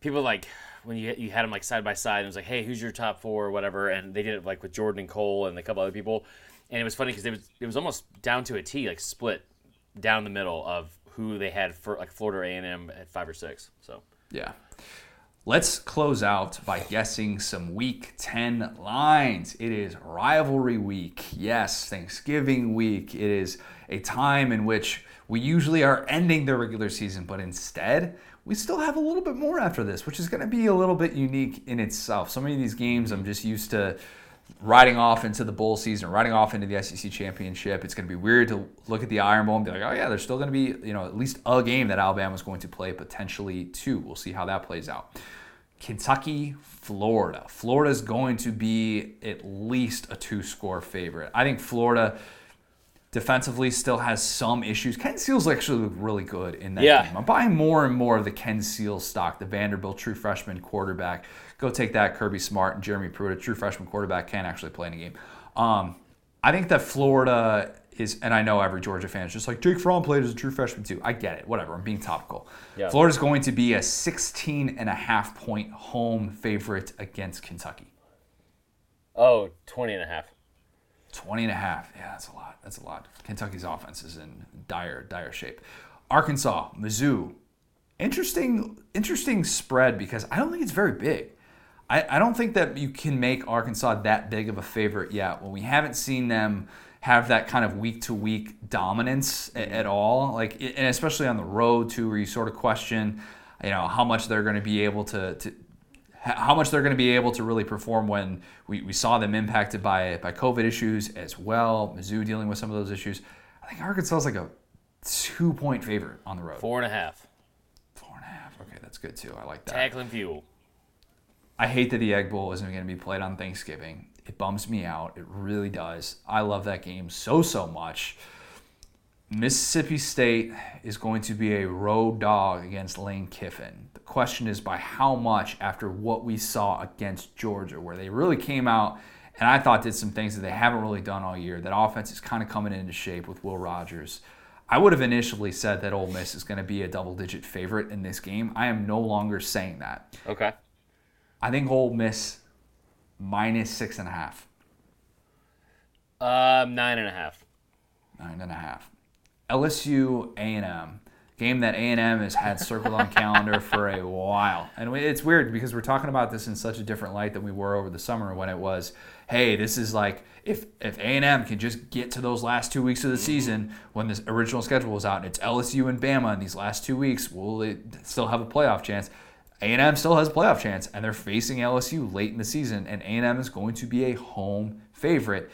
people like when you you had them like side by side and it was like hey who's your top four or whatever and they did it like with Jordan and Cole and a couple other people and it was funny because it was it was almost down to a T like split down the middle of who they had for like Florida A and M at five or six so Yeah. Let's close out by guessing some week 10 lines. It is rivalry week. Yes, Thanksgiving week. It is a time in which we usually are ending the regular season, but instead, we still have a little bit more after this, which is going to be a little bit unique in itself. So many of these games I'm just used to riding off into the bowl season, riding off into the SEC championship. It's going to be weird to look at the Iron Bowl and be like, oh yeah, there's still going to be you know at least a game that Alabama's going to play, potentially two. We'll see how that plays out. Kentucky, Florida. Florida is going to be at least a two-score favorite. I think Florida defensively still has some issues. Ken Seals actually looked really good in that Yeah. game. I'm buying more and more of the Ken Seals stock, the Vanderbilt true freshman quarterback. Go take that, Kirby Smart and Jeremy Pruitt, a true freshman quarterback, can actually play in a game. Um, I think that Florida is, and I know every Georgia fan is just like, Jake Fromm played as a true freshman too. I get it, whatever, I'm being topical. Yeah. Florida's going to be a 16 and a half point home favorite against Kentucky. oh 20 and a half 20 and a half. Yeah, that's a lot. That's a lot. Kentucky's offense is in dire, dire shape. Arkansas, Mizzou. Interesting, interesting spread because I don't think it's very big. I, I don't think that you can make Arkansas that big of a favorite yet when we haven't seen them have that kind of week to week dominance a- mm-hmm. at all. Like, and especially on the road too, where you sort of question, you know, how much they're going to be able to, to how much they're going to be able to really perform when we, we saw them impacted by by COVID issues as well. Mizzou dealing with some of those issues. I think Arkansas is like a two point favorite on the road. Four and a half. Four and a half. Okay, that's good too. I like that. Tackling fuel. I hate that the Egg Bowl isn't going to be played on Thanksgiving. It bums me out. It really does. I love that game so, so much. Mississippi State is going to be a road dog against Lane Kiffin. The question is by how much after what we saw against Georgia, where they really came out and I thought did some things that they haven't really done all year. That offense is kind of coming into shape with Will Rogers. I would have initially said that Ole Miss is going to be a double digit favorite in this game. I am no longer saying that. Okay. I think Ole Miss minus six and a half, Um, nine and a half. nine and a half. LSU A and M game that A and M has had circled on calendar for a while, and it's weird because we're talking about this in such a different light than we were over the summer when it was, hey, this is like if if A and M can just get to those last two weeks of the season when this original schedule was out, and it's LSU and Bama in these last two weeks, will they still have a playoff chance? A&M still has a playoff chance, and they're facing LSU late in the season, and A&M is going to be a home favorite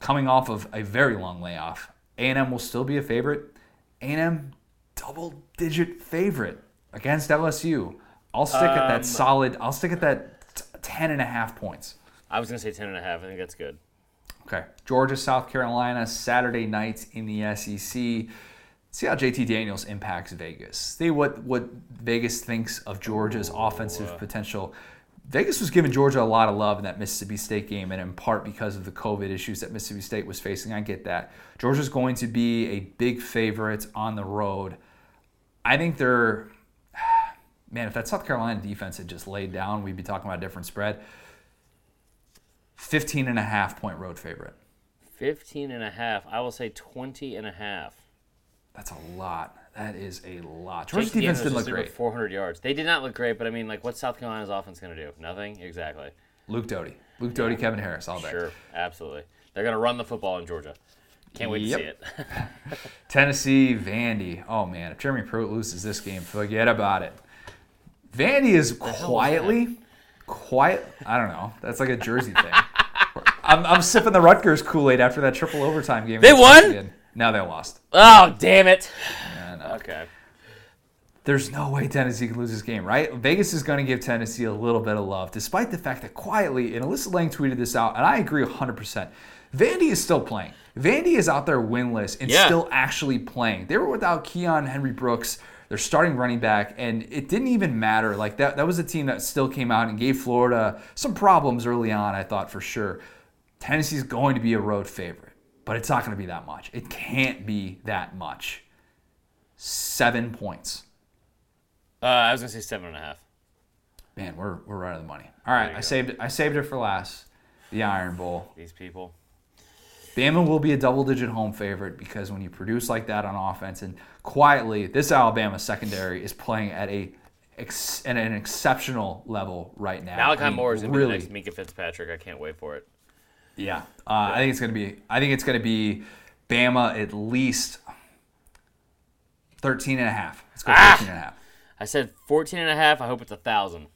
coming off of a very long layoff. A&M will still be a favorite. A&M double-digit favorite against LSU. I'll stick at that um, solid. I'll stick at that t- 10 and a half points. I was gonna say ten and a half. I think that's good. Okay. Georgia, South Carolina, Saturday night in the SEC. See how JT Daniels impacts Vegas. See what, what Vegas thinks of Georgia's offensive uh. potential. Vegas was giving Georgia a lot of love in that Mississippi State game, and in part because of the COVID issues that Mississippi State was facing. I get that. Georgia's going to be a big favorite on the road. I think they're, man, if that South Carolina defense had just laid down, we'd be talking about a different spread. 15 and a half point road favorite. 15 and a half. I will say 20 and a half. That's a lot. That is a lot. Georgia's defense didn't look great. 400 yards. They did not look great, but I mean, like, what's South Carolina's offense going to do? Nothing? Exactly. Luke Doty. Luke Doty, Kevin Harris, all day. Sure. Absolutely. They're going to run the football in Georgia. Can't wait Yep. to see it. Tennessee, Vandy. Oh, man. If Jeremy Pruitt loses this game, forget about it. Vandy is quietly, quiet. I don't know. That's like a Jersey thing. I'm, I'm sipping the Rutgers Kool Aid after that triple overtime game. They won? Michigan. No, they lost. oh, damn it. And, uh, Okay. there's no way Tennessee can lose this game, right? Vegas is going to give Tennessee a little bit of love, despite the fact that quietly, and Alyssa Lang tweeted this out, and I agree 100%. Vandy is still playing. Vandy is out there winless and Yeah. still actually playing. They were without Keyon Henry-Brooks, their starting running back, and it didn't even matter. Like that, that was a team that still came out and gave Florida some problems early on, I thought for sure. Tennessee's going to be a road favorite, but it's not going to be that much. It can't be that much. Seven points. Uh, I was going to say seven and a half. Man, we're we're right on the money. All right, I go. saved it. I saved it for last. The Iron Bowl. These people. Bama will be a double-digit home favorite because when you produce like that on offense and quietly, this Alabama secondary is playing at a ex, at an exceptional level right now. Malachi I mean, Moore is really, the next Minkah Fitzpatrick. I can't wait for it. Yeah. Uh, I think it's gonna be. I think it's gonna be Bama at least 13 and a half. Let's go 13 and a half. I said 14 and a half. I hope it's a 1,000.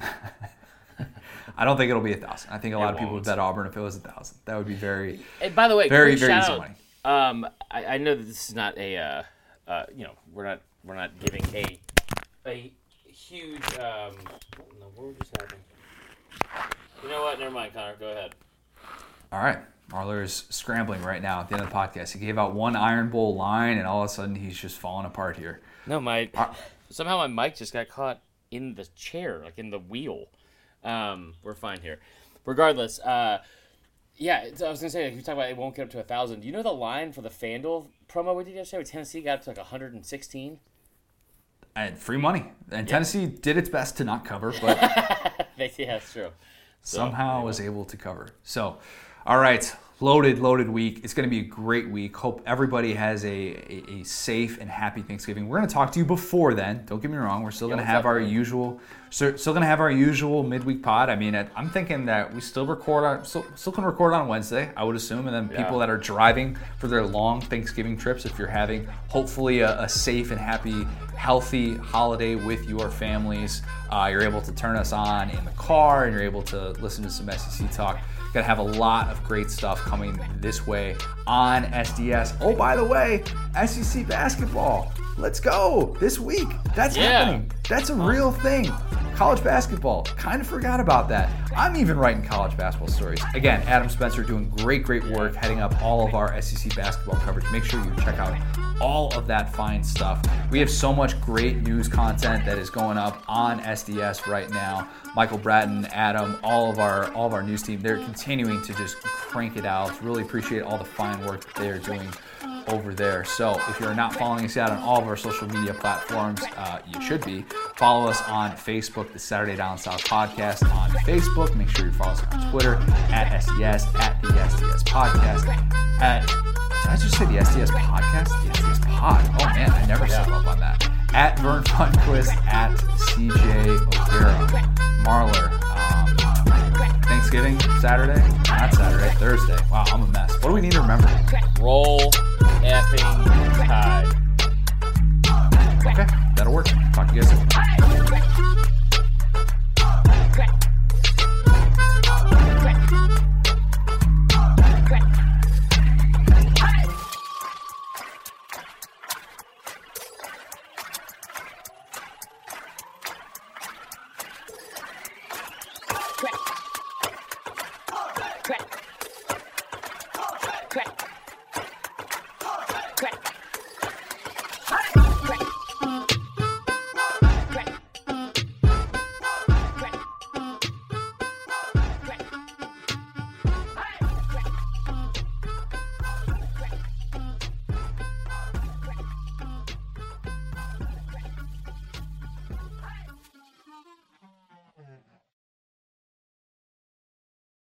I don't think it'll be a thousand. I think a lot It of people would bet Auburn if it was a thousand. That would be very. Hey, by the way, Very, very easy out. money. Um, I, I know that this is not a, uh, uh, you know, we're not we're not giving a a huge. Um, what in the world just happened? You know what? Never mind, Connor. Go ahead. All right. Marler is scrambling right now at the end of the podcast. He gave out one Iron Bowl line, and all of a sudden he's just falling apart here. No, my Uh, somehow my mic just got caught in the chair, like in the wheel. Um, we're fine here. Regardless, uh, yeah, I was gonna say you talk about it won't get up to a thousand. Do you know the line for the Fanduel promo we did yesterday? Where Tennessee got up to like 116. And free money. And Tennessee did its best to not cover, but They- yeah, that's true. So, somehow was able to cover. So, all right, loaded, loaded week. It's going to be a great week. Hope everybody has a, a, a safe and happy Thanksgiving. We're going to talk to you before then. Don't get me wrong. We're still going to have our usual, still going to have our usual midweek pod. I mean, I'm thinking that we still record on, still, still can record on Wednesday, I would assume, and then people that are driving for their long Thanksgiving trips, if you're having hopefully a, a safe and happy, healthy holiday with your families, uh, you're able to turn us on in the car and you're able to listen to some SEC talk. Gonna have a lot of great stuff coming this way on SDS. Oh, by the way, SEC basketball. Let's go this week. That's Yeah. happening. That's a real thing. College basketball. Kind of forgot about that. I'm even writing college basketball stories. Again, Adam Spencer doing great, great work heading up all of our SEC basketball coverage. Make sure you check out all of that fine stuff. We have so much great news content that is going up on SDS right now. Michael Bratton, Adam, all of our all of our news team, they're continuing to just crank it out. Really appreciate all the fine work they are doing over there. So if you're not following us yet on all of our social media platforms, uh, you should be. Follow us on Facebook, the Saturday Down South Podcast on Facebook. Make sure you follow us on Twitter at SDS, at the SDS Podcast, at did I just say the SDS Podcast? The SDS Pod. Oh man, I never slip up on that. At Vern Funquist, at CJ O'Gara. Marler, um, Thanksgiving Saturday? Not Saturday, Thursday. Wow, I'm a mess. What do we need to remember? Roll effing tide. Okay, that'll work. Talk to you guys soon.